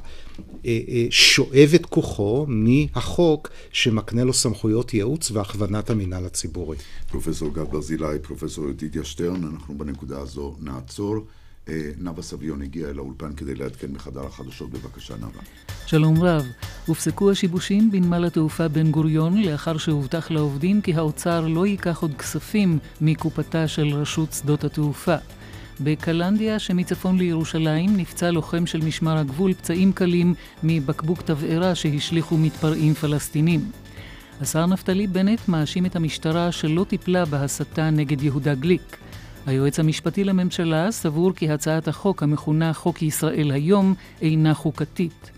אה, שואב את כוחו מהחוק שמקנה לו סמכויות ייעוץ והכוונת המינהל הציבורי. פרופסור גד ברזילי, פרופסור ידידיה שטרן, אנחנו בנקודה הזו נעצור. אה, נאוה סביון הגיעה אל האולפן כדי לעדכן מחדר החדשות. בבקשה, נאוה. שלום רב. הופסקו השיבושים בנמל התעופה בן גוריון לאחר שהובטח לעובדים כי האוצר לא ייקח עוד כספים מקופתה של רשות שדות התעופה. בקלנדיה שמצפון לירושלים נפצע לוחם של משמר הגבול פצעים קלים מבקבוק תבערה שהשליכו מתפרעים פלסטינים. השר נפתלי בנט מאשים את המשטרה שלא טיפלה בהסתה נגד יהודה גליק. היועץ המשפטי לממשלה סבור כי הצעת החוק המכונה חוק ישראל היום אינה חוקתית.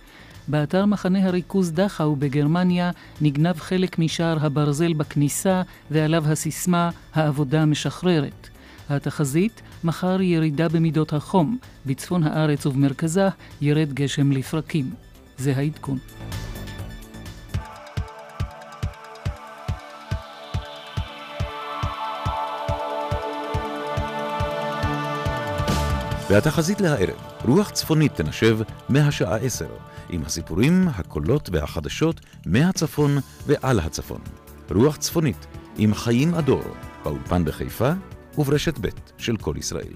באתר מחנה הריכוז דכאו בגרמניה נגנב חלק משער הברזל בכניסה ועליו הסיסמה "העבודה משחררת". התחזית, מחר ירידה במידות החום, בצפון הארץ ובמרכזה ירד גשם לפרקים. זה העדכון. והתחזית להערב, רוח צפונית תנשב מהשעה עשר, עם הסיפורים, הקולות והחדשות מהצפון ועל הצפון. רוח צפונית, עם חיים אדור, באולפן בחיפה וברשת ב' של כל ישראל.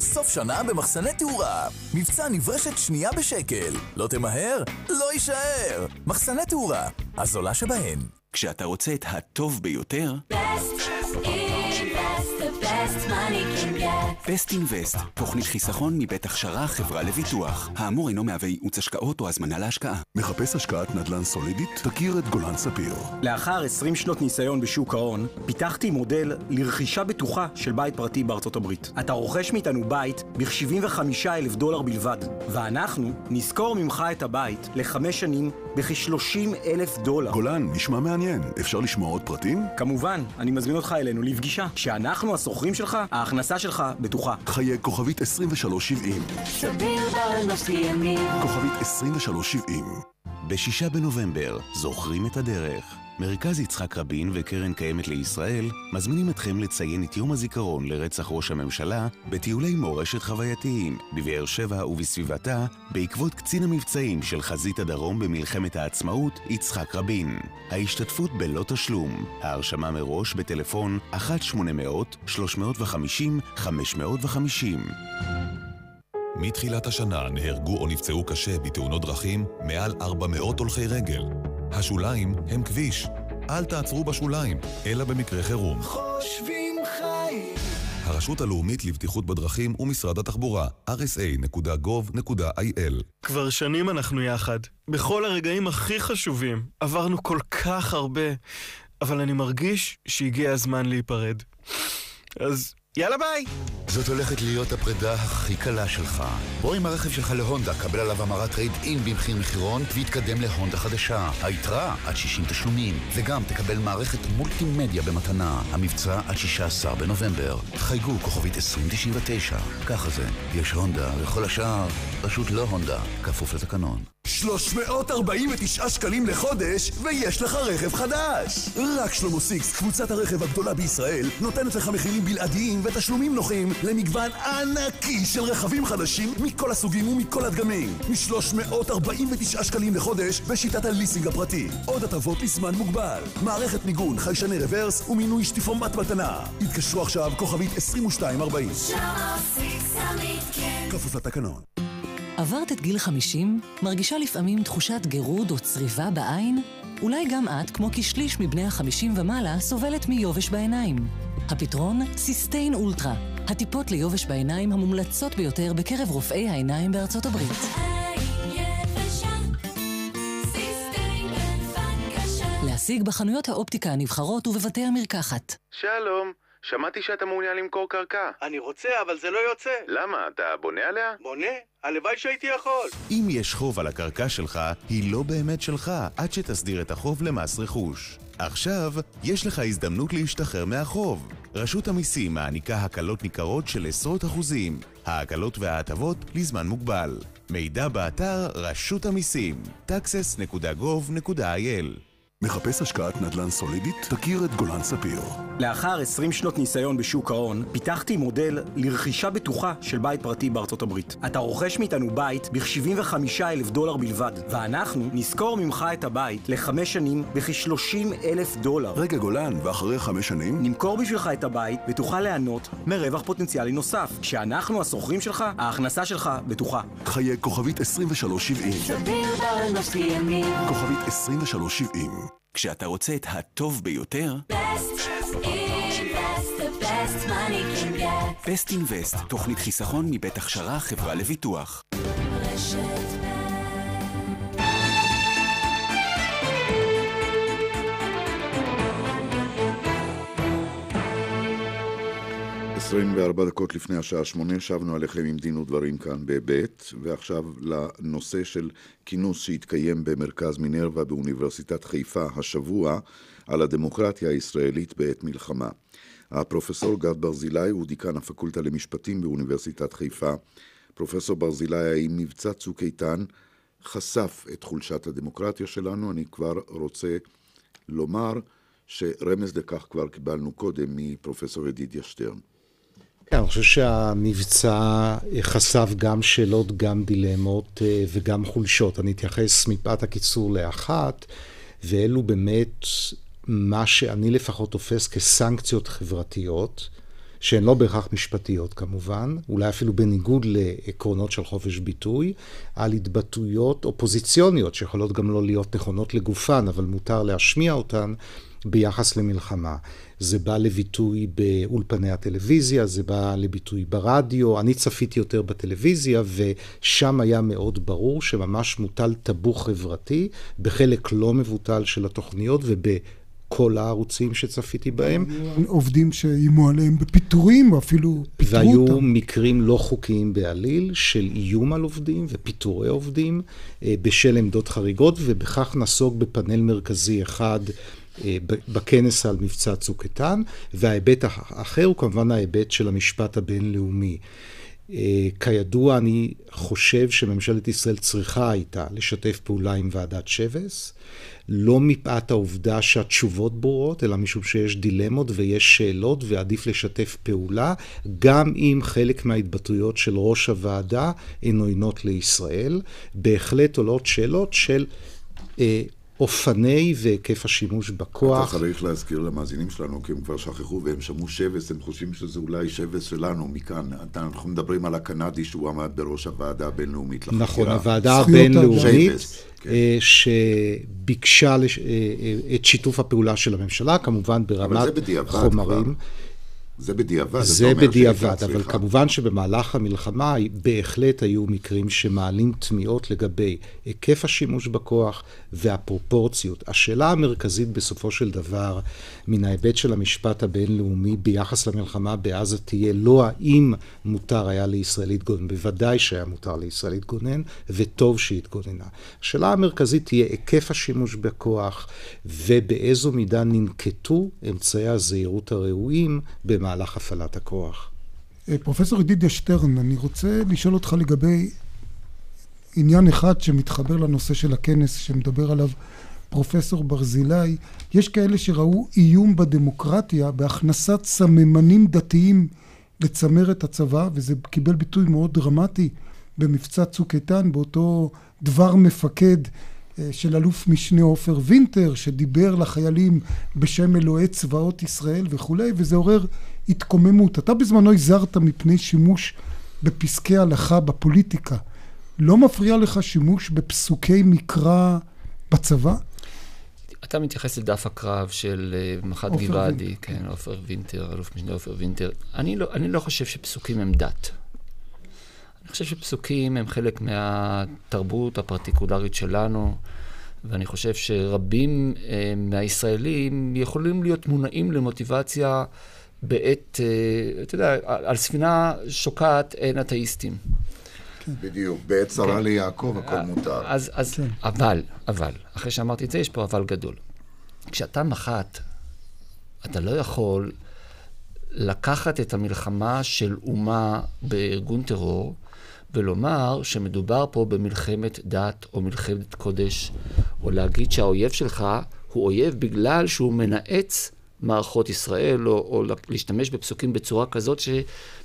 סוף שנה במחסני תאורה. מבצע נברשת שנייה בשקל. לא תמהר? לא יישאר. מחסני תאורה, הזולה שבהן. כשאתה רוצה את הטוב ביותר... Best בסט אינבסט, תוכנית חיסכון מבית הכשרה חברה לביטוח. האמור אינו מהווה ייעוץ השקעות או הזמנה להשקעה. מחפש השקעת נדל"ן סולידית? תכיר את גולן ספיר. לאחר 20 שנות ניסיון בשוק ההון, פיתחתי מודל לרכישה בטוחה של בית פרטי בארצות הברית. אתה רוכש מאיתנו בית ב-75 אלף דולר בלבד, ואנחנו נזכור ממך את הבית לחמש שנים בכ-30 אלף דולר. גולן, נשמע מעניין. אפשר לשמוע עוד פרטים? כמובן, אני מזמין אותך אלינו לפגישה. כשאנחנו השוכרים שלך, ההכנסה שלך בטוחה. חיי כוכבית 2370. סביר כוכבית 2370. בשישה בנובמבר, זוכרים את הדרך. מרכז יצחק רבין וקרן קיימת לישראל מזמינים אתכם לציין את יום הזיכרון לרצח ראש הממשלה בטיולי מורשת חווייתיים בבאר שבע ובסביבתה בעקבות קצין המבצעים של חזית הדרום במלחמת העצמאות יצחק רבין. ההשתתפות בלא תשלום, ההרשמה מראש בטלפון 1-800-350-550 מתחילת השנה נהרגו או נפצעו קשה בתאונות דרכים מעל 400 הולכי רגל. השוליים הם כביש. אל תעצרו בשוליים, אלא במקרה חירום. חושבים חיים. הרשות הלאומית לבטיחות בדרכים ומשרד התחבורה, rsa.gov.il כבר שנים אנחנו יחד. בכל הרגעים הכי חשובים. עברנו כל כך הרבה, אבל אני מרגיש שהגיע הזמן להיפרד. אז יאללה ביי! זאת הולכת להיות הפרידה הכי קלה שלך. בוא עם הרכב שלך להונדה, קבל עליו המרת trade-in במחיר מחירון והתקדם להונדה חדשה. היתרה עד 60 תשלומים, וגם תקבל מערכת מולטימדיה במתנה. המבצע עד 16 בנובמבר. חייגו כוכבית 2099. ככה זה, יש הונדה, וכל השאר פשוט לא הונדה, כפוף לתקנון. 349 שקלים לחודש, ויש לך רכב חדש! רק שלמה סיקס, קבוצת הרכב הגדולה בישראל, נותנת לך מחירים בלעדיים ותשלומים נוחים למגוון ענקי של רכבים חדשים מכל הסוגים ומכל הדגמים. מ-349 שקלים לחודש בשיטת הליסינג הפרטי. עוד הטבות לזמן מוגבל. מערכת מיגון, חיישני רוורס ומינוי שטיפומט מתנה. התקשרו עכשיו, כוכבית 2240. שלמה סיקס, עמית כן. כפוף לתקנון. עברת את גיל 50? מרגישה לפעמים תחושת גירוד או צריבה בעין? אולי גם את, כמו כשליש מבני ה-50 ומעלה, סובלת מיובש בעיניים. הפתרון? סיסטיין אולטרה. הטיפות ליובש בעיניים המומלצות ביותר בקרב רופאי העיניים בארצות הברית. להשיג בחנויות האופטיקה הנבחרות ובבתי המרקחת. שלום, שמעתי שאתה מעוניין למכור קרקע. אני רוצה, אבל זה לא יוצא. למה? אתה בונה עליה? בונה? הלוואי שהייתי יכול. אם יש חוב על הקרקע שלך, היא לא באמת שלך, עד שתסדיר את החוב למס רכוש. עכשיו, יש לך הזדמנות להשתחרר מהחוב. רשות המיסים מעניקה הקלות ניכרות של עשרות אחוזים. ההקלות וההטבות לזמן מוגבל. מידע באתר רשות המיסים taxes.gov.il מחפש השקעת נדל"ן סולידית? תכיר את גולן ספיר. לאחר 20 שנות ניסיון בשוק ההון, פיתחתי מודל לרכישה בטוחה של בית פרטי בארצות הברית. אתה רוכש מאיתנו בית ב-75 אלף דולר בלבד, ואנחנו נשכור ממך את הבית לחמש שנים בכ-30 אלף דולר. רגע גולן, ואחרי חמש שנים? נמכור בשבילך את הבית ותוכל ליהנות מרווח פוטנציאלי נוסף. כשאנחנו השוכרים שלך, ההכנסה שלך בטוחה. חיי כוכבית 2370. סביר בעל משקיענים. כוכבית 2370. כשאתה רוצה את הטוב ביותר, בסט אינבסט, תוכנית חיסכון מבית הכשרה חברה לביטוח. רשת 24 דקות לפני השעה שמונה שבנו עליכם עם דין ודברים כאן בבית, ועכשיו לנושא של כינוס שהתקיים במרכז מינרווה באוניברסיטת חיפה השבוע על הדמוקרטיה הישראלית בעת מלחמה. הפרופסור גד ברזילי הוא דיקן הפקולטה למשפטים באוניברסיטת חיפה. פרופסור ברזילי, האם מבצע צוק איתן חשף את חולשת הדמוקרטיה שלנו? אני כבר רוצה לומר שרמז לכך כבר קיבלנו קודם מפרופסור ידידיה שטרן. כן, אני חושב שהמבצע חשף גם שאלות, גם דילמות אה, וגם חולשות. אני אתייחס מפאת הקיצור לאחת, ואלו באמת מה שאני לפחות תופס כסנקציות חברתיות, שהן לא בהכרח משפטיות כמובן, אולי אפילו בניגוד לעקרונות של חופש ביטוי, על התבטאויות אופוזיציוניות, שיכולות גם לא להיות נכונות לגופן, אבל מותר להשמיע אותן. ביחס למלחמה. זה בא לביטוי באולפני הטלוויזיה, זה בא לביטוי ברדיו. אני צפיתי יותר בטלוויזיה, ושם היה מאוד ברור שממש מוטל טאבו חברתי בחלק לא מבוטל של התוכניות וב... כל הערוצים שצפיתי בהם. עובדים שאיימו עליהם בפיטורים, או אפילו פיטרו והיו אותם. והיו מקרים לא חוקיים בעליל של איום על עובדים ופיטורי עובדים אה, בשל עמדות חריגות, ובכך נסוג בפאנל מרכזי אחד. אה, בכנס על מבצע צוק איתן, וההיבט האחר הוא כמובן ההיבט של המשפט הבינלאומי. אה, כידוע, אני חושב שממשלת ישראל צריכה הייתה לשתף פעולה עם ועדת שבס, לא מפאת העובדה שהתשובות ברורות, אלא משום שיש דילמות ויש שאלות ועדיף לשתף פעולה, גם אם חלק מההתבטאויות של ראש הוועדה הן עוינות לישראל. בהחלט עולות שאלות של... אה, אופני והיקף השימוש בכוח. אתה צריך להזכיר למאזינים שלנו, כי הם כבר שכחו והם שמעו שבס, הם חושבים שזה אולי שבס שלנו מכאן. אנחנו מדברים על הקנדי שהוא עמד בראש הוועדה הבינלאומית לחקירה. נכון, הוועדה הבינלאומית, כן. שביקשה לש... את שיתוף הפעולה של הממשלה, כמובן ברמת חומרים. כבר. זה בדיעבד. זה בדיעבד, אבל סליחה. כמובן שבמהלך המלחמה בהחלט היו מקרים שמעלים תמיהות לגבי היקף השימוש בכוח והפרופורציות. השאלה המרכזית בסופו של דבר, מן ההיבט של המשפט הבינלאומי ביחס למלחמה בעזה תהיה לא האם מותר היה לישראל להתגונן, בוודאי שהיה מותר לישראל להתגונן, וטוב שהתגוננה. השאלה המרכזית תהיה היקף השימוש בכוח ובאיזו מידה ננקטו אמצעי הזהירות הראויים במהלך הפעלת הכוח. אה, פרופסור ידידיה שטרן, אני רוצה לשאול אותך לגבי עניין אחד שמתחבר לנושא של הכנס שמדבר עליו פרופסור ברזילי. יש כאלה שראו איום בדמוקרטיה בהכנסת סממנים דתיים לצמרת הצבא, וזה קיבל ביטוי מאוד דרמטי במבצע צוק איתן, באותו דבר מפקד של אלוף משנה עופר וינטר, שדיבר לחיילים בשם אלוהי צבאות ישראל וכולי, וזה עורר התקוממות. אתה בזמנו הזהרת מפני שימוש בפסקי הלכה בפוליטיקה. לא מפריע לך שימוש בפסוקי מקרא בצבא? אתה מתייחס לדף הקרב של uh, מח"ט גבעדי, כן, עופר וינטר, אלוף משנה עופר וינטר. אני לא, אני לא חושב שפסוקים הם דת. אני חושב שפסוקים הם חלק מהתרבות הפרטיקולרית שלנו, ואני חושב שרבים uh, מהישראלים יכולים להיות מונעים למוטיבציה בעת, uh, אתה יודע, על ספינה שוקעת אין אתאיסטים. בדיוק, בעת צרה כן. ליעקב הכל מותר. אז, אז כן. אבל, אבל, אחרי שאמרתי את זה, יש פה אבל גדול. כשאתה מח"ט, אתה לא יכול לקחת את המלחמה של אומה בארגון טרור ולומר שמדובר פה במלחמת דת או מלחמת קודש, או להגיד שהאויב שלך הוא אויב בגלל שהוא מנאץ מערכות ישראל, או, או להשתמש בפסוקים בצורה כזאת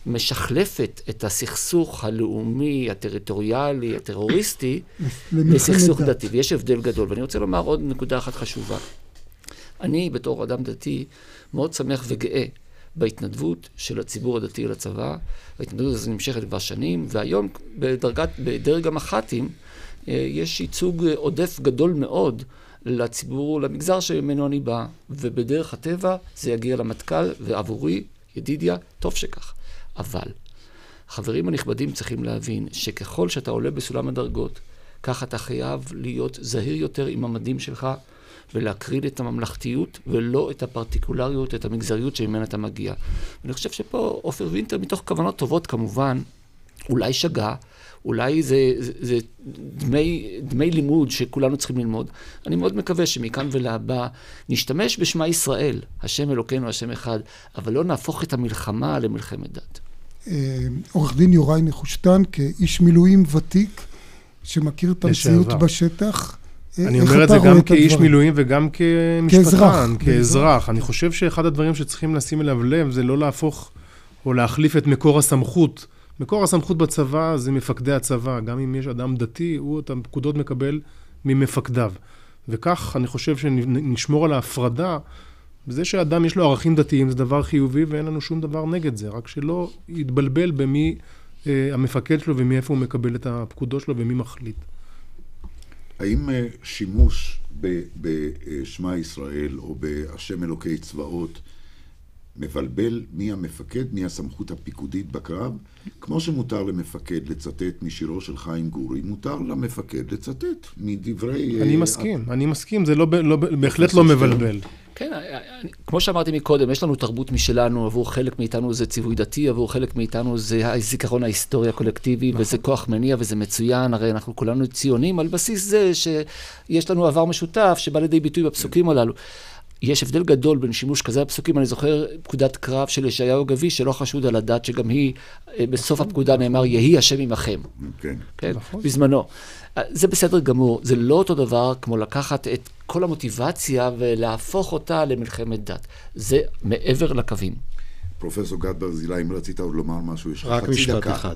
שמשחלפת את הסכסוך הלאומי, הטריטוריאלי, הטרוריסטי, לסכסוך דתי. ויש הבדל גדול. ואני רוצה לומר עוד נקודה אחת חשובה. אני, בתור אדם דתי, מאוד שמח וגאה בהתנדבות של הציבור הדתי לצבא. ההתנדבות הזו נמשכת כבר שנים, והיום בדרגת, בדרג המח"טים אה, יש ייצוג עודף גדול מאוד לציבור, למגזר שממנו אני בא, ובדרך הטבע זה יגיע למטכ"ל, ועבורי, ידידיה, טוב שכך. אבל, החברים הנכבדים צריכים להבין שככל שאתה עולה בסולם הדרגות, כך אתה חייב להיות זהיר יותר עם המדים שלך, ולהקריד את הממלכתיות, ולא את הפרטיקולריות, את המגזריות שממנה אתה מגיע. אני חושב שפה עופר וינטר, מתוך כוונות טובות כמובן, אולי שגה, אולי זה, זה, זה דמי, דמי לימוד שכולנו צריכים ללמוד. אני מאוד מקווה שמכאן ולהבא נשתמש בשמע ישראל, השם אלוקינו, השם אחד, אבל לא נהפוך את המלחמה למלחמת דת. אה, עורך דין יוראי נחושתן, כאיש מילואים ותיק, שמכיר את המציאות בשטח, אני אומר את זה גם כאיש מילואים וגם כמשפטן, כאזרח. אני חושב שאחד הדברים שצריכים לשים אליו לב זה לא להפוך או להחליף את מקור הסמכות. מקור הסמכות בצבא זה מפקדי הצבא. גם אם יש אדם דתי, הוא את הפקודות מקבל ממפקדיו. וכך אני חושב שנשמור על ההפרדה. זה שאדם יש לו ערכים דתיים זה דבר חיובי ואין לנו שום דבר נגד זה, רק שלא יתבלבל במי אה, המפקד שלו ומאיפה הוא מקבל את הפקודות שלו ומי מחליט. האם אה, שימוש בשמע ישראל או בהשם אלוקי צבאות מבלבל מי המפקד, מי הסמכות הפיקודית בקרב? כמו שמותר למפקד לצטט משירו של חיים גורי, מותר למפקד לצטט מדברי... אני אה, מסכים, אני מסכים, זה לא, לא, בהחלט לא מבלבל. כן, אה, אה, כמו שאמרתי מקודם, יש לנו תרבות משלנו, עבור חלק מאיתנו זה ציווי דתי, עבור חלק מאיתנו זה הזיכרון ההיסטורי הקולקטיבי, נכון. וזה כוח מניע וזה מצוין, הרי אנחנו כולנו ציונים על בסיס זה שיש לנו עבר משותף שבא לידי ביטוי בפסוקים כן. הללו. יש הבדל גדול בין שימוש כזה בפסוקים, אני זוכר פקודת קרב של ישעיהו גבי, שלא חשוד על הדת, שגם היא, אה, בסוף הפקודה נאמר, יהי השם עמכם. כן. כן, נכון. בזמנו. זה בסדר גמור, זה לא אותו דבר כמו לקחת את כל המוטיבציה ולהפוך אותה למלחמת דת. זה מעבר לקווים. פרופסור גד ברזילי, אם רצית עוד לומר משהו, יש לך חצי דקה. רק משפט אחד.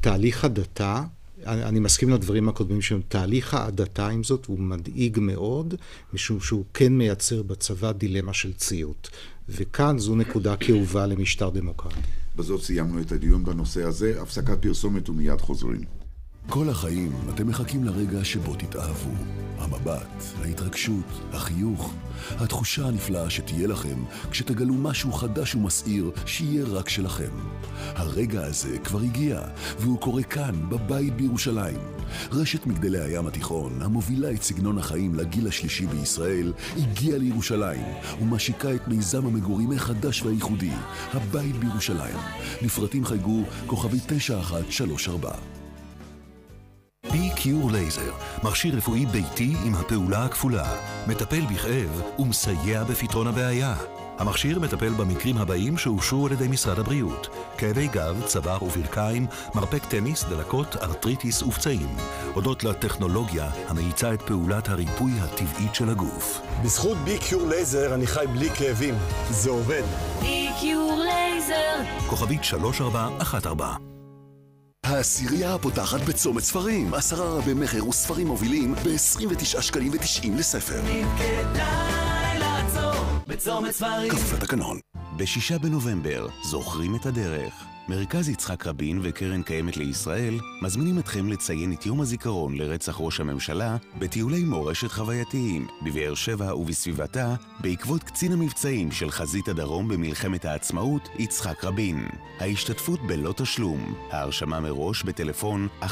תהליך הדתה, אני, אני מסכים לדברים הקודמים שלנו, תהליך ההדתה עם זאת הוא מדאיג מאוד, משום שהוא כן מייצר בצבא דילמה של ציות. וכאן זו נקודה כאובה למשטר דמוקרטי. בזאת סיימנו את הדיון בנושא הזה, הפסקת פרסומת ומיד חוזרים. כל החיים אתם מחכים לרגע שבו תתאהבו. המבט, ההתרגשות, החיוך, התחושה הנפלאה שתהיה לכם כשתגלו משהו חדש ומסעיר שיהיה רק שלכם. הרגע הזה כבר הגיע, והוא קורה כאן, בבית בירושלים. רשת מגדלי הים התיכון, המובילה את סגנון החיים לגיל השלישי בישראל, הגיעה לירושלים, ומשיקה את מיזם המגורים החדש והייחודי, הבית בירושלים. לפרטים חייגו כוכבי 9134 B-Cure Laser, מכשיר רפואי ביתי עם הפעולה הכפולה, מטפל בכאב ומסייע בפתרון הבעיה. המכשיר מטפל במקרים הבאים שאושרו על ידי משרד הבריאות כאבי גב, צוואר וברכיים, מרפק טניס, דלקות, ארטריטיס ופצעים. הודות לטכנולוגיה המאיצה את פעולת הריפוי הטבעית של הגוף. בזכות B-Cure Laser אני חי בלי כאבים. זה עובד. בי-קיור לייזר כוכבית 3414 העשירייה הפותחת בצומת ספרים. עשרה רבי מכר וספרים מובילים ב-29 שקלים ו-90 לספר. אם כדאי לעצור בצומת ספרים. כפוף לתקנון. בשישה בנובמבר זוכרים את הדרך. מרכז יצחק רבין וקרן קיימת לישראל מזמינים אתכם לציין את יום הזיכרון לרצח ראש הממשלה בטיולי מורשת חווייתיים בבאר שבע ובסביבתה בעקבות קצין המבצעים של חזית הדרום במלחמת העצמאות יצחק רבין. ההשתתפות בלא תשלום, ההרשמה מראש בטלפון 1-800-350-550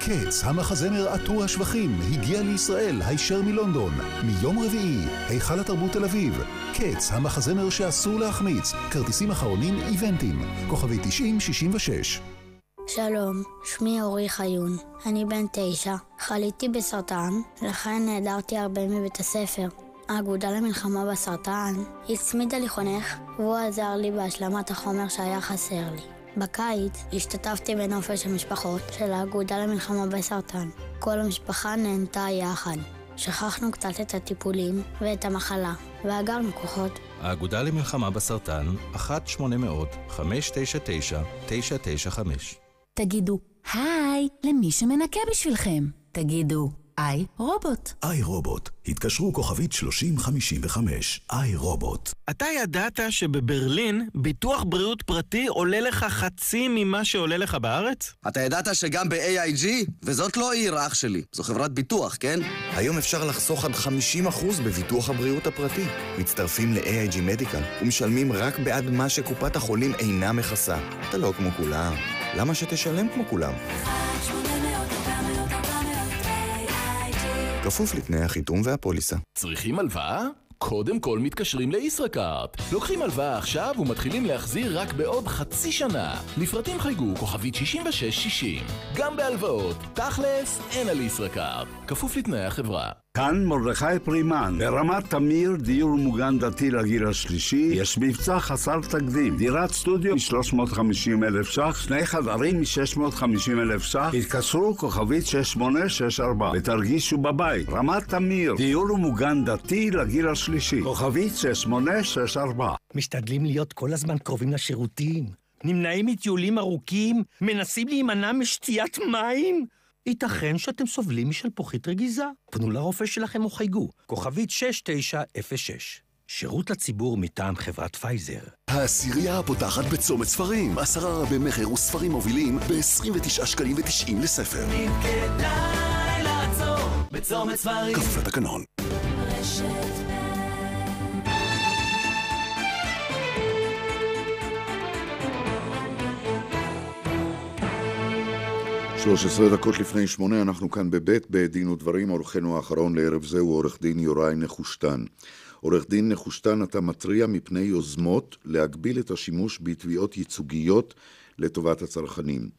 קץ, המחזמר עטור השבחים, הגיע לישראל הישר מלונדון. מיום רביעי, היכל התרבות תל אביב. קץ, המחזמר שאסור להחמיץ. כרטיסים אחרונים איבנטים. כוכבי 9066. שלום, שמי אורי חיון. אני בן תשע. חליתי בסרטן, לכן נעדרתי הרבה מבית הספר. האגודה למלחמה בסרטן הצמידה לי חונך, והוא עזר לי בהשלמת החומר שהיה חסר לי. בקיץ השתתפתי בנופש המשפחות של האגודה למלחמה בסרטן. כל המשפחה נהנתה יחד. שכחנו קצת את הטיפולים ואת המחלה, ואגרנו כוחות. האגודה למלחמה בסרטן, 1-800-599-995 תגידו היי למי שמנקה בשבילכם. תגידו איי רובוט. איי רובוט, התקשרו כוכבית 3055, איי רובוט. אתה ידעת שבברלין ביטוח בריאות פרטי עולה לך חצי ממה שעולה לך בארץ? אתה ידעת שגם ב-AIG, וזאת לא עיר אח שלי, זו חברת ביטוח, כן? היום אפשר לחסוך עד 50% בביטוח הבריאות הפרטי. מצטרפים ל-AIG מדיקל ומשלמים רק בעד מה שקופת החולים אינה מכסה. אתה לא כמו כולם. למה שתשלם כמו כולם? כפוף לתנאי החיתום והפוליסה. צריכים הלוואה? קודם כל מתקשרים לישראכרט. לוקחים הלוואה עכשיו ומתחילים להחזיר רק בעוד חצי שנה. לפרטים חייגו כוכבית 6660. גם בהלוואות, תכלס, אין על ישראכרט. כפוף לתנאי החברה. כאן מרדכי פרימן, ברמת תמיר, דיור מוגן דתי לגיל השלישי, יש מבצע חסר תקדים. דירת סטודיו מ-350 אלף ש"ח, שני חדרים מ-650 אלף ש"ח, התקשרו כוכבית 6864 ותרגישו בבית. רמת תמיר, דיור מוגן דתי לגיל השלישי, כוכבית 6864 משתדלים להיות כל הזמן קרובים לשירותים. נמנעים מטיולים ארוכים, מנסים להימנע משתיית מים. ייתכן שאתם סובלים משלפוחית רגיזה. פנו לרופא שלכם או חייגו, כוכבית 6906. שירות לציבור מטעם חברת פייזר. העשירייה הפותחת בצומת ספרים, עשרה רבי מכר וספרים מובילים ב-29 שקלים ו-90 לספר. אם כדאי לעצור בצומת ספרים. כפוף לתקנון. 13 דקות לפני שמונה, אנחנו כאן בבית בדין ודברים, אורחנו האחרון לערב זה הוא עורך דין יוראי נחושתן. עורך דין נחושתן, אתה מתריע מפני יוזמות להגביל את השימוש בתביעות ייצוגיות לטובת הצרכנים.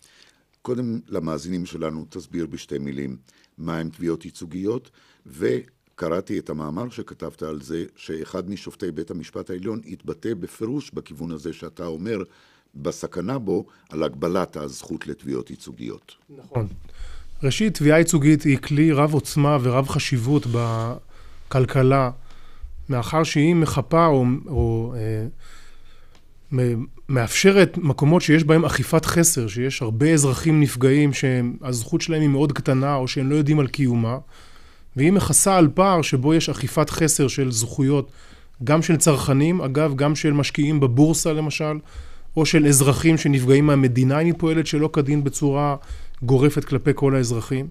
קודם למאזינים שלנו תסביר בשתי מילים מהם תביעות ייצוגיות, וקראתי את המאמר שכתבת על זה, שאחד משופטי בית המשפט העליון התבטא בפירוש בכיוון הזה שאתה אומר, בסכנה בו על הגבלת הזכות לתביעות ייצוגיות. נכון. ראשית, תביעה ייצוגית היא כלי רב עוצמה ורב חשיבות בכלכלה, מאחר שהיא מחפה או, או אה, מאפשרת מקומות שיש בהם אכיפת חסר, שיש הרבה אזרחים נפגעים שהזכות שלהם היא מאוד קטנה או שהם לא יודעים על קיומה, והיא מכסה על פער שבו יש אכיפת חסר של זכויות, גם של צרכנים, אגב, גם של משקיעים בבורסה למשל, או של אזרחים שנפגעים מהמדינה אם היא פועלת שלא כדין בצורה גורפת כלפי כל האזרחים.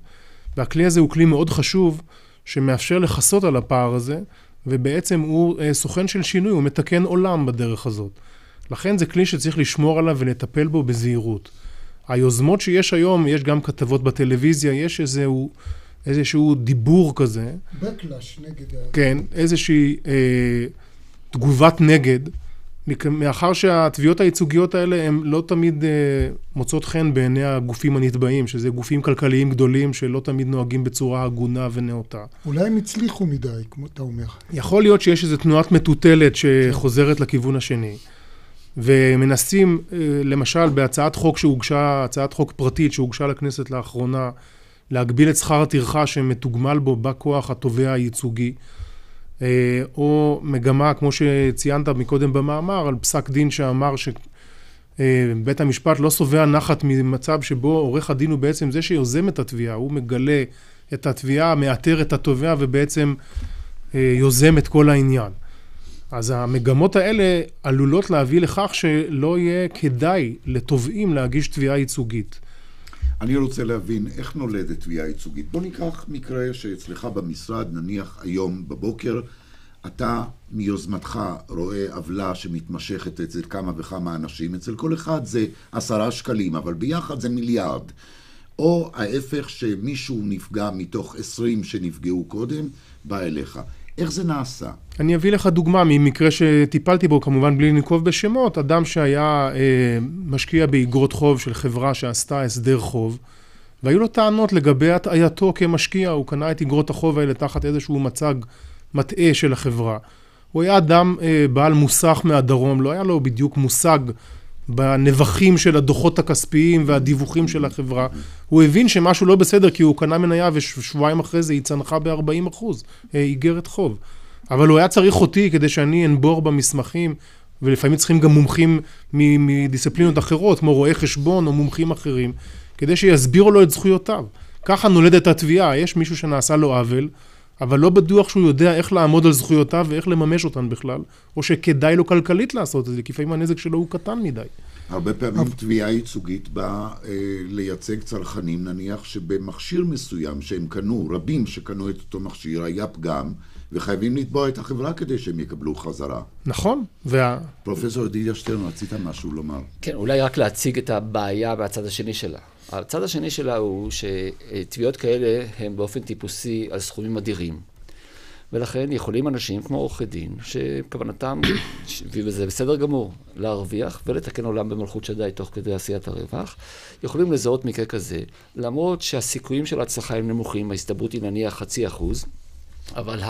והכלי הזה הוא כלי מאוד חשוב שמאפשר לכסות על הפער הזה, ובעצם הוא אה, סוכן של שינוי, הוא מתקן עולם בדרך הזאת. לכן זה כלי שצריך לשמור עליו ולטפל בו בזהירות. היוזמות שיש היום, יש גם כתבות בטלוויזיה, יש איזשהו, איזשהו דיבור כזה. Backlash נגד ה... כן, איזושהי אה, תגובת נגד. מאחר שהתביעות הייצוגיות האלה הן לא תמיד אה, מוצאות חן בעיני הגופים הנתבעים, שזה גופים כלכליים גדולים שלא תמיד נוהגים בצורה הגונה ונאותה. אולי הם הצליחו מדי, כמו אתה אומר. יכול להיות שיש איזו תנועת מטוטלת שחוזרת לכיוון השני. ומנסים, אה, למשל, בהצעת חוק שהוגשה, הצעת חוק פרטית שהוגשה לכנסת לאחרונה, להגביל את שכר הטרחה שמתוגמל בו בא כוח התובע הייצוגי. אה, או מגמה, כמו שציינת מקודם במאמר, על פסק דין שאמר שבית המשפט לא שבע נחת ממצב שבו עורך הדין הוא בעצם זה שיוזם את התביעה, הוא מגלה את התביעה, מאתר את התובע ובעצם אה, יוזם את כל העניין. אז המגמות האלה עלולות להביא לכך שלא יהיה כדאי לתובעים להגיש תביעה ייצוגית. אני רוצה להבין איך נולדת תביעה ייצוגית. בוא ניקח מקרה שאצלך במשרד, נניח היום בבוקר, אתה מיוזמתך רואה עוולה שמתמשכת אצל כמה וכמה אנשים, אצל כל אחד זה עשרה שקלים, אבל ביחד זה מיליארד. או ההפך שמישהו נפגע מתוך עשרים שנפגעו קודם, בא אליך. איך זה נעשה? אני אביא לך דוגמה ממקרה שטיפלתי בו, כמובן בלי לנקוב בשמות, אדם שהיה אה, משקיע באגרות חוב של חברה שעשתה הסדר חוב, והיו לו טענות לגבי הטעייתו כמשקיע, הוא קנה את אגרות החוב האלה תחת איזשהו מצג מטעה של החברה. הוא היה אדם אה, בעל מוסך מהדרום, לא היה לו בדיוק מושג בנבחים של הדוחות הכספיים והדיווחים של החברה. הוא הבין שמשהו לא בסדר כי הוא קנה מניה ושבועיים אחרי זה היא צנחה ב-40 אחוז, אה, איגרת חוב. אבל הוא היה צריך אותי כדי שאני אנבור במסמכים, ולפעמים צריכים גם מומחים מדיסציפלינות אחרות, כמו רואי חשבון או מומחים אחרים, כדי שיסבירו לו את זכויותיו. ככה נולדת התביעה, יש מישהו שנעשה לו עוול, אבל לא בטוח שהוא יודע איך לעמוד על זכויותיו ואיך לממש אותן בכלל, או שכדאי לו כלכלית לעשות את זה, כי לפעמים הנזק שלו הוא קטן מדי. הרבה פעמים תביעה ייצוגית באה אה, לייצג צרכנים, נניח שבמכשיר מסוים שהם קנו, רבים שקנו את אותו מכשיר, היה פגם, וחייבים לתבוע את החברה כדי שהם יקבלו חזרה. נכון, וה... פרופסור ידידיה שטרן, רצית משהו לומר. כן, אולי רק להציג את הבעיה מהצד השני שלה. הצד השני שלה הוא שתביעות כאלה הן באופן טיפוסי על סכומים אדירים. ולכן יכולים אנשים כמו עורכי דין, שכוונתם, וזה בסדר גמור, להרוויח ולתקן עולם במלכות שדי תוך כדי עשיית הרווח, יכולים לזהות מקרה כזה, למרות שהסיכויים של ההצלחה הם נמוכים, ההסתברות היא נניח חצי אחוז, אבל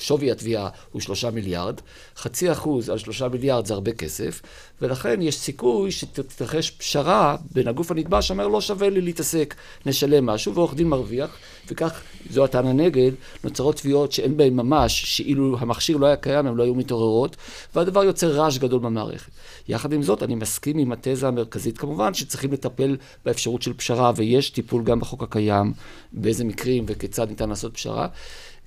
שווי התביעה הוא שלושה מיליארד, חצי אחוז על שלושה מיליארד זה הרבה כסף, ולכן יש סיכוי שתתרחש פשרה בין הגוף הנתבע שאומר לא שווה לי להתעסק, נשלם משהו, ועורך דין מרוויח, וכך, זו הטענה נגד, נוצרות תביעות שאין בהן ממש, שאילו המכשיר לא היה קיים, הן לא היו מתעוררות, והדבר יוצר רעש גדול במערכת. יחד עם זאת, אני מסכים עם התזה המרכזית כמובן, שצריכים לטפל באפשרות של פשרה, ויש טיפול גם בחוק הקיים, באיזה מקרים וכיצד ניתן לעשות פשרה.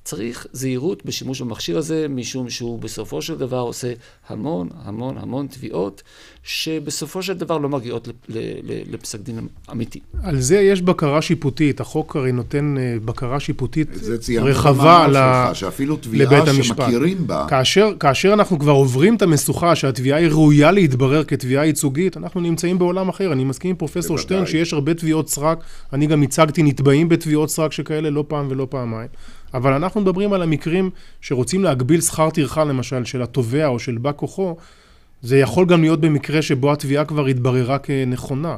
צריך זהירות בשימוש במכשיר הזה, משום שהוא בסופו של דבר עושה המון המון המון תביעות, שבסופו של דבר לא מגיעות לפסק דין אמיתי. על זה יש בקרה שיפוטית, החוק הרי נותן אה, בקרה שיפוטית רחבה ל... שלך, שאפילו תביעה שמכירים בה. כאשר, כאשר אנחנו כבר עוברים את המשוכה שהתביעה היא ראויה להתברר כתביעה ייצוגית, אנחנו נמצאים בעולם אחר. אני מסכים עם פרופסור שטרן שיש הרבה תביעות סרק, אני גם הצגתי נתבעים בתביעות סרק שכאלה לא פעם ולא פעמיים. אבל אנחנו מדברים על המקרים שרוצים להגביל שכר טרחה למשל של התובע או של בא כוחו, זה יכול גם להיות במקרה שבו התביעה כבר התבררה כנכונה.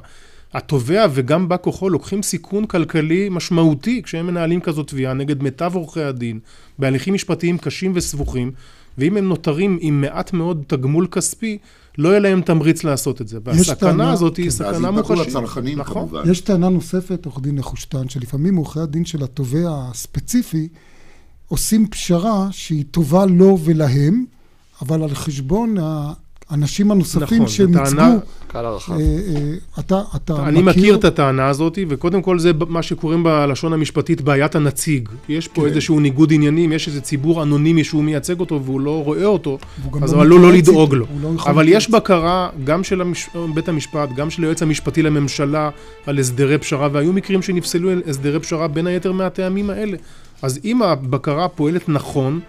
התובע וגם בא כוחו לוקחים סיכון כלכלי משמעותי כשהם מנהלים כזאת תביעה נגד מיטב עורכי הדין בהליכים משפטיים קשים וסבוכים, ואם הם נותרים עם מעט מאוד תגמול כספי, לא יהיה להם תמריץ לעשות את זה. והסכנה הזאת היא כן, סכנה מוחשית. נכון. כמובן. יש טענה נוספת, עורך דין נחושתן, שלפעמים עורכי הדין של התובע הספציפי עושים פשרה שהיא טובה לו ולהם, אבל על חשבון האנשים הנוספים נכון, שהם ייצגו... קהל הרחב. אה, אה, אתה, אתה אני מכיר... מכיר את הטענה הזאת, וקודם כל זה מה שקוראים בלשון המשפטית בעיית הנציג. יש פה כן. איזשהו ניגוד עניינים, יש איזה ציבור אנונימי שהוא מייצג אותו והוא לא רואה אותו, אז לא עלול לא לדאוג לו. לא אבל יש בקרה גם של המש... בית המשפט, גם של היועץ המשפטי לממשלה על הסדרי פשרה, והיו מקרים שנפסלו הסדרי פשרה בין היתר מהטעמים האלה. אז אם הבקרה פועלת נכון,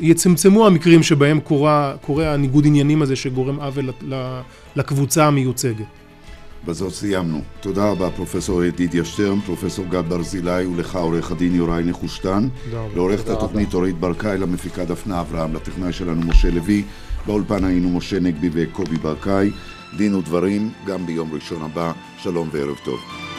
יצמצמו המקרים שבהם קורה, קורה הניגוד עניינים הזה שגורם עוול לקבוצה המיוצגת. בזאת סיימנו. תודה רבה, פרופסור ידידיה שטרן, פרופסור גד ברזילי, ולך, עורך הדין יוראי נחושתן. לעורכת התוכנית אורית ברקאי, למפיקה דפנה אברהם, לטכנאי שלנו משה לוי. באולפן היינו משה נגבי וקובי ברקאי. דין ודברים, גם ביום ראשון הבא. שלום וערב טוב.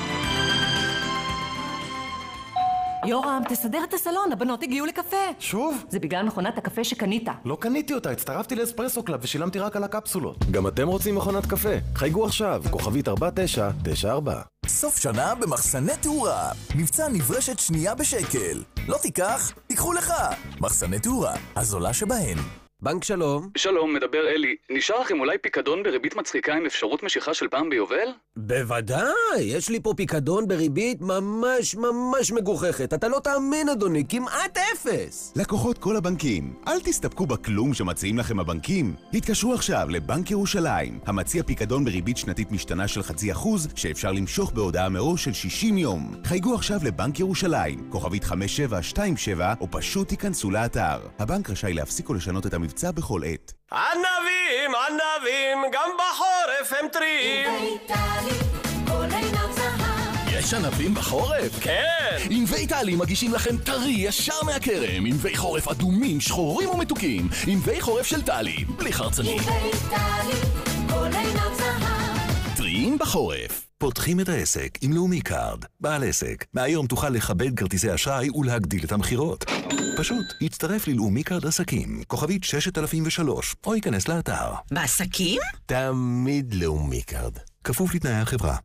יורם, תסדר את הסלון, הבנות הגיעו לקפה. שוב? זה בגלל מכונת הקפה שקנית. לא קניתי אותה, הצטרפתי ל Espresso Club ושילמתי רק על הקפסולות. גם אתם רוצים מכונת קפה? חייגו עכשיו, כוכבית 4994. סוף שנה במחסני תאורה. מבצע נברשת שנייה בשקל. לא תיקח, תיקחו לך. מחסני תאורה, הזולה שבהן. בנק שלום. שלום, מדבר אלי. נשאר לכם אולי פיקדון בריבית מצחיקה עם אפשרות משיכה של פעם ביובל? בוודאי, יש לי פה פיקדון בריבית ממש ממש מגוחכת. אתה לא תאמין, אדוני, כמעט אפס. לקוחות כל הבנקים, אל תסתפקו בכלום שמציעים לכם הבנקים. התקשרו עכשיו לבנק ירושלים, המציע פיקדון בריבית שנתית משתנה של חצי אחוז, שאפשר למשוך בהודעה מראש של 60 יום. חייגו עכשיו לבנק ירושלים, כוכבית 5727, או פשוט תיכנסו לאתר. הבנק רשאי להפסיק או לשנות את המבצע בכל עת. ענבים, ענבים, גם בחורף הם טריים. יש ענבים בחורף? כן! ענבי טלי מגישים לכם טרי ישר מהכרם, ענבי חורף אדומים, שחורים ומתוקים, ענבי חורף של טלי, בלי חרצנים. טריים בחורף. פותחים את העסק עם לאומי קארד. בעל עסק, מהיום תוכל לכבד כרטיסי אשראי ולהגדיל את המכירות. פשוט, הצטרף ללאומי קארד עסקים, כוכבית 6003, או היכנס לאתר. בעסקים? תמיד לאומי קארד. כפוף לתנאי החברה.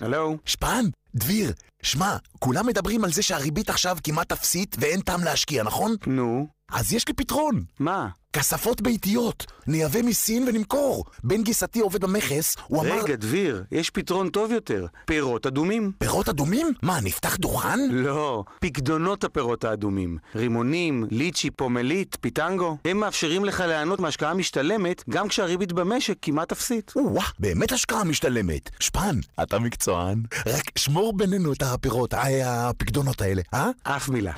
הלו? שפן? דביר, שמע, כולם מדברים על זה שהריבית עכשיו כמעט אפסית ואין טעם להשקיע, נכון? נו? אז יש לי פתרון. מה? כספות ביתיות, נייבא מסין ונמכור. בן גיסתי עובד במכס, הוא רגע, אמר... רגע, דביר, יש פתרון טוב יותר. פירות אדומים. פירות אדומים? מה, נפתח דוכן? לא, פקדונות הפירות האדומים. רימונים, ליצ'י, פומלית, פיטנגו. הם מאפשרים לך ליהנות מהשקעה משתלמת, גם כשהריבית במשק כמעט אפסית. או-אה, באמת השקעה משתלמת. שפן, אתה מקצוען. רק שמור בינינו את הפירות, אה, הפקדונות האלה, אה? אף מילה.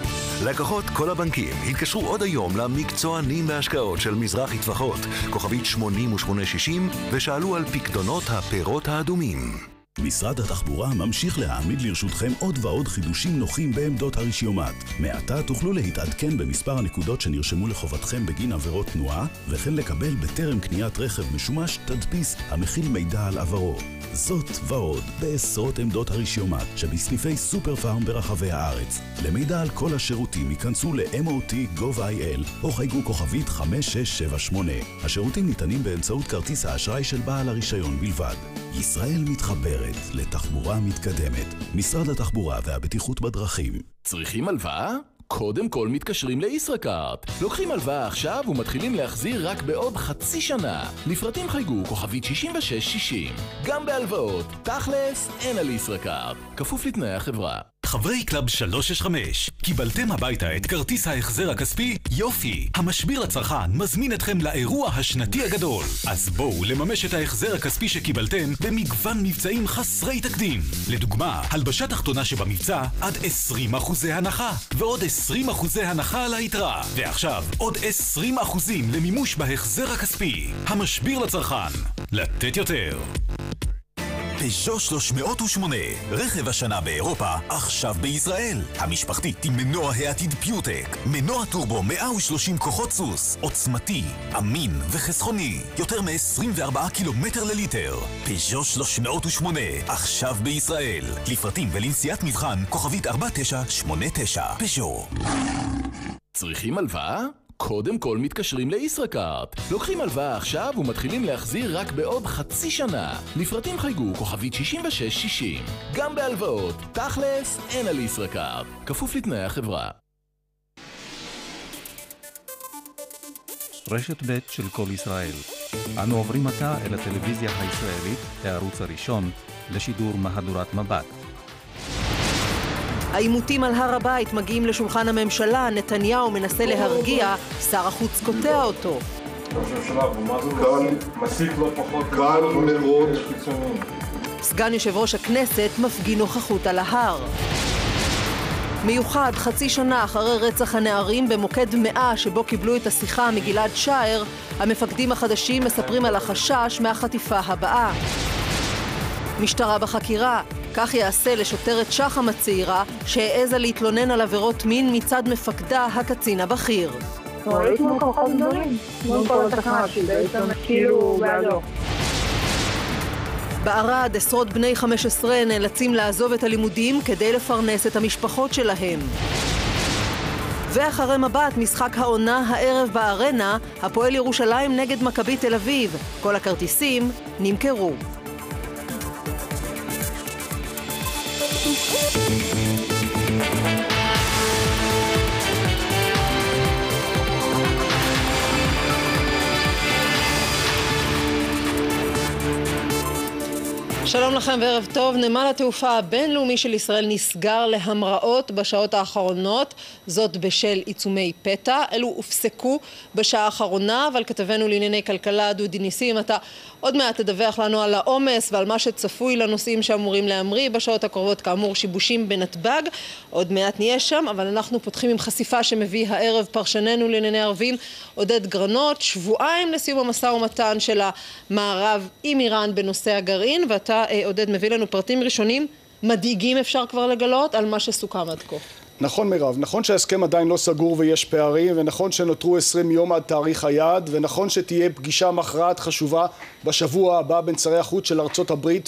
לקוחות כל הבנקים התקשרו עוד היום למקצוענים בהשקעות של מזרחי טפחות, כוכבית 8860, ושאלו על פקדונות הפירות האדומים. משרד התחבורה ממשיך להעמיד לרשותכם עוד ועוד חידושים נוחים בעמדות הרשיומט. מעתה תוכלו להתעדכן במספר הנקודות שנרשמו לחובתכם בגין עבירות תנועה, וכן לקבל בטרם קניית רכב משומש תדפיס המכיל מידע על עברו. זאת ועוד בעשרות עמדות הרשיומט שבסניפי סופר פארם ברחבי הארץ. למידע על כל השירותים ייכנסו ל-MOT gov.il או חייגו כוכבית 5678. השירותים ניתנים באמצעות כרטיס האשראי של בעל הרישיון בלבד. ישראל מתחברת לתחבורה מתקדמת. משרד התחבורה והבטיחות בדרכים. צריכים הלוואה? קודם כל מתקשרים לישראכרט. לוקחים הלוואה עכשיו ומתחילים להחזיר רק בעוד חצי שנה. לפרטים חייגו כוכבית 6660. גם בהלוואות, תכלס, אין על ישראכרט. כפוף לתנאי החברה. חברי קלאב 365, קיבלתם הביתה את כרטיס ההחזר הכספי יופי. המשביר לצרכן מזמין אתכם לאירוע השנתי הגדול. אז בואו לממש את ההחזר הכספי שקיבלתם במגוון מבצעים חסרי תקדים. לדוגמה, הלבשה תחתונה שבמבצע עד 20% הנחה, ועוד 20% הנחה על היתרה. ועכשיו, עוד 20% למימוש בהחזר הכספי. המשביר לצרכן, לתת יותר. פז'ו 308, רכב השנה באירופה, עכשיו בישראל. המשפחתית עם מנוע העתיד פיוטק. מנוע טורבו 130 כוחות סוס, עוצמתי, אמין וחסכוני. יותר מ-24 קילומטר לליטר. פז'ו 308, עכשיו בישראל. לפרטים ולנסיעת מבחן, כוכבית 4989. פז'ו. צריכים הלוואה? קודם כל מתקשרים לישראכרט. לוקחים הלוואה עכשיו ומתחילים להחזיר רק בעוד חצי שנה. לפרטים חייגו כוכבית 6660. גם בהלוואות, תכלס, אין על ישראכרט. כפוף לתנאי החברה. רשת ב' של כל ישראל. אנו עוברים עתה אל הטלוויזיה הישראלית, הערוץ הראשון, לשידור מהדורת מבט. העימותים על הר הבית מגיעים לשולחן הממשלה, נתניהו מנסה להרגיע, שר החוץ קוטע אותו. ראש הממשלה, לא פחות כאן מאוד סגן יושב ראש הכנסת מפגין נוכחות על ההר. מיוחד חצי שנה אחרי רצח הנערים במוקד מאה שבו קיבלו את השיחה מגלעד שער, המפקדים החדשים מספרים על החשש מהחטיפה הבאה. משטרה בחקירה, כך יעשה לשוטרת שחם הצעירה שהעזה להתלונן על עבירות מין מצד מפקדה הקצין הבכיר. בערד עשרות בני 15 נאלצים לעזוב את הלימודים כדי לפרנס את המשפחות שלהם. ואחרי מבט, משחק העונה הערב בארנה, הפועל ירושלים נגד מכבי תל אביב. כל הכרטיסים נמכרו. שלום לכם וערב טוב. נמל התעופה הבינלאומי של ישראל נסגר להמראות בשעות האחרונות, זאת בשל עיצומי פתע. אלו הופסקו בשעה האחרונה, אבל כתבנו לענייני כלכלה דודי ניסים, אתה עוד מעט תדווח לנו על העומס ועל מה שצפוי לנוסעים שאמורים להמריא בשעות הקרובות, כאמור שיבושים בנתב"ג. עוד מעט נהיה שם, אבל אנחנו פותחים עם חשיפה שמביא הערב פרשננו לענייני ערבים עודד גרנות, שבועיים לסיום המשא ומתן של המערב עם איראן בנושא הגרעין, ואתה עודד מביא לנו פרטים ראשונים מדאיגים אפשר כבר לגלות על מה שסוכם עד כה. נכון מירב, נכון שההסכם עדיין לא סגור ויש פערים ונכון שנותרו 20 יום עד תאריך היעד ונכון שתהיה פגישה מכרעת חשובה בשבוע הבא בין שרי החוץ של ארצות הברית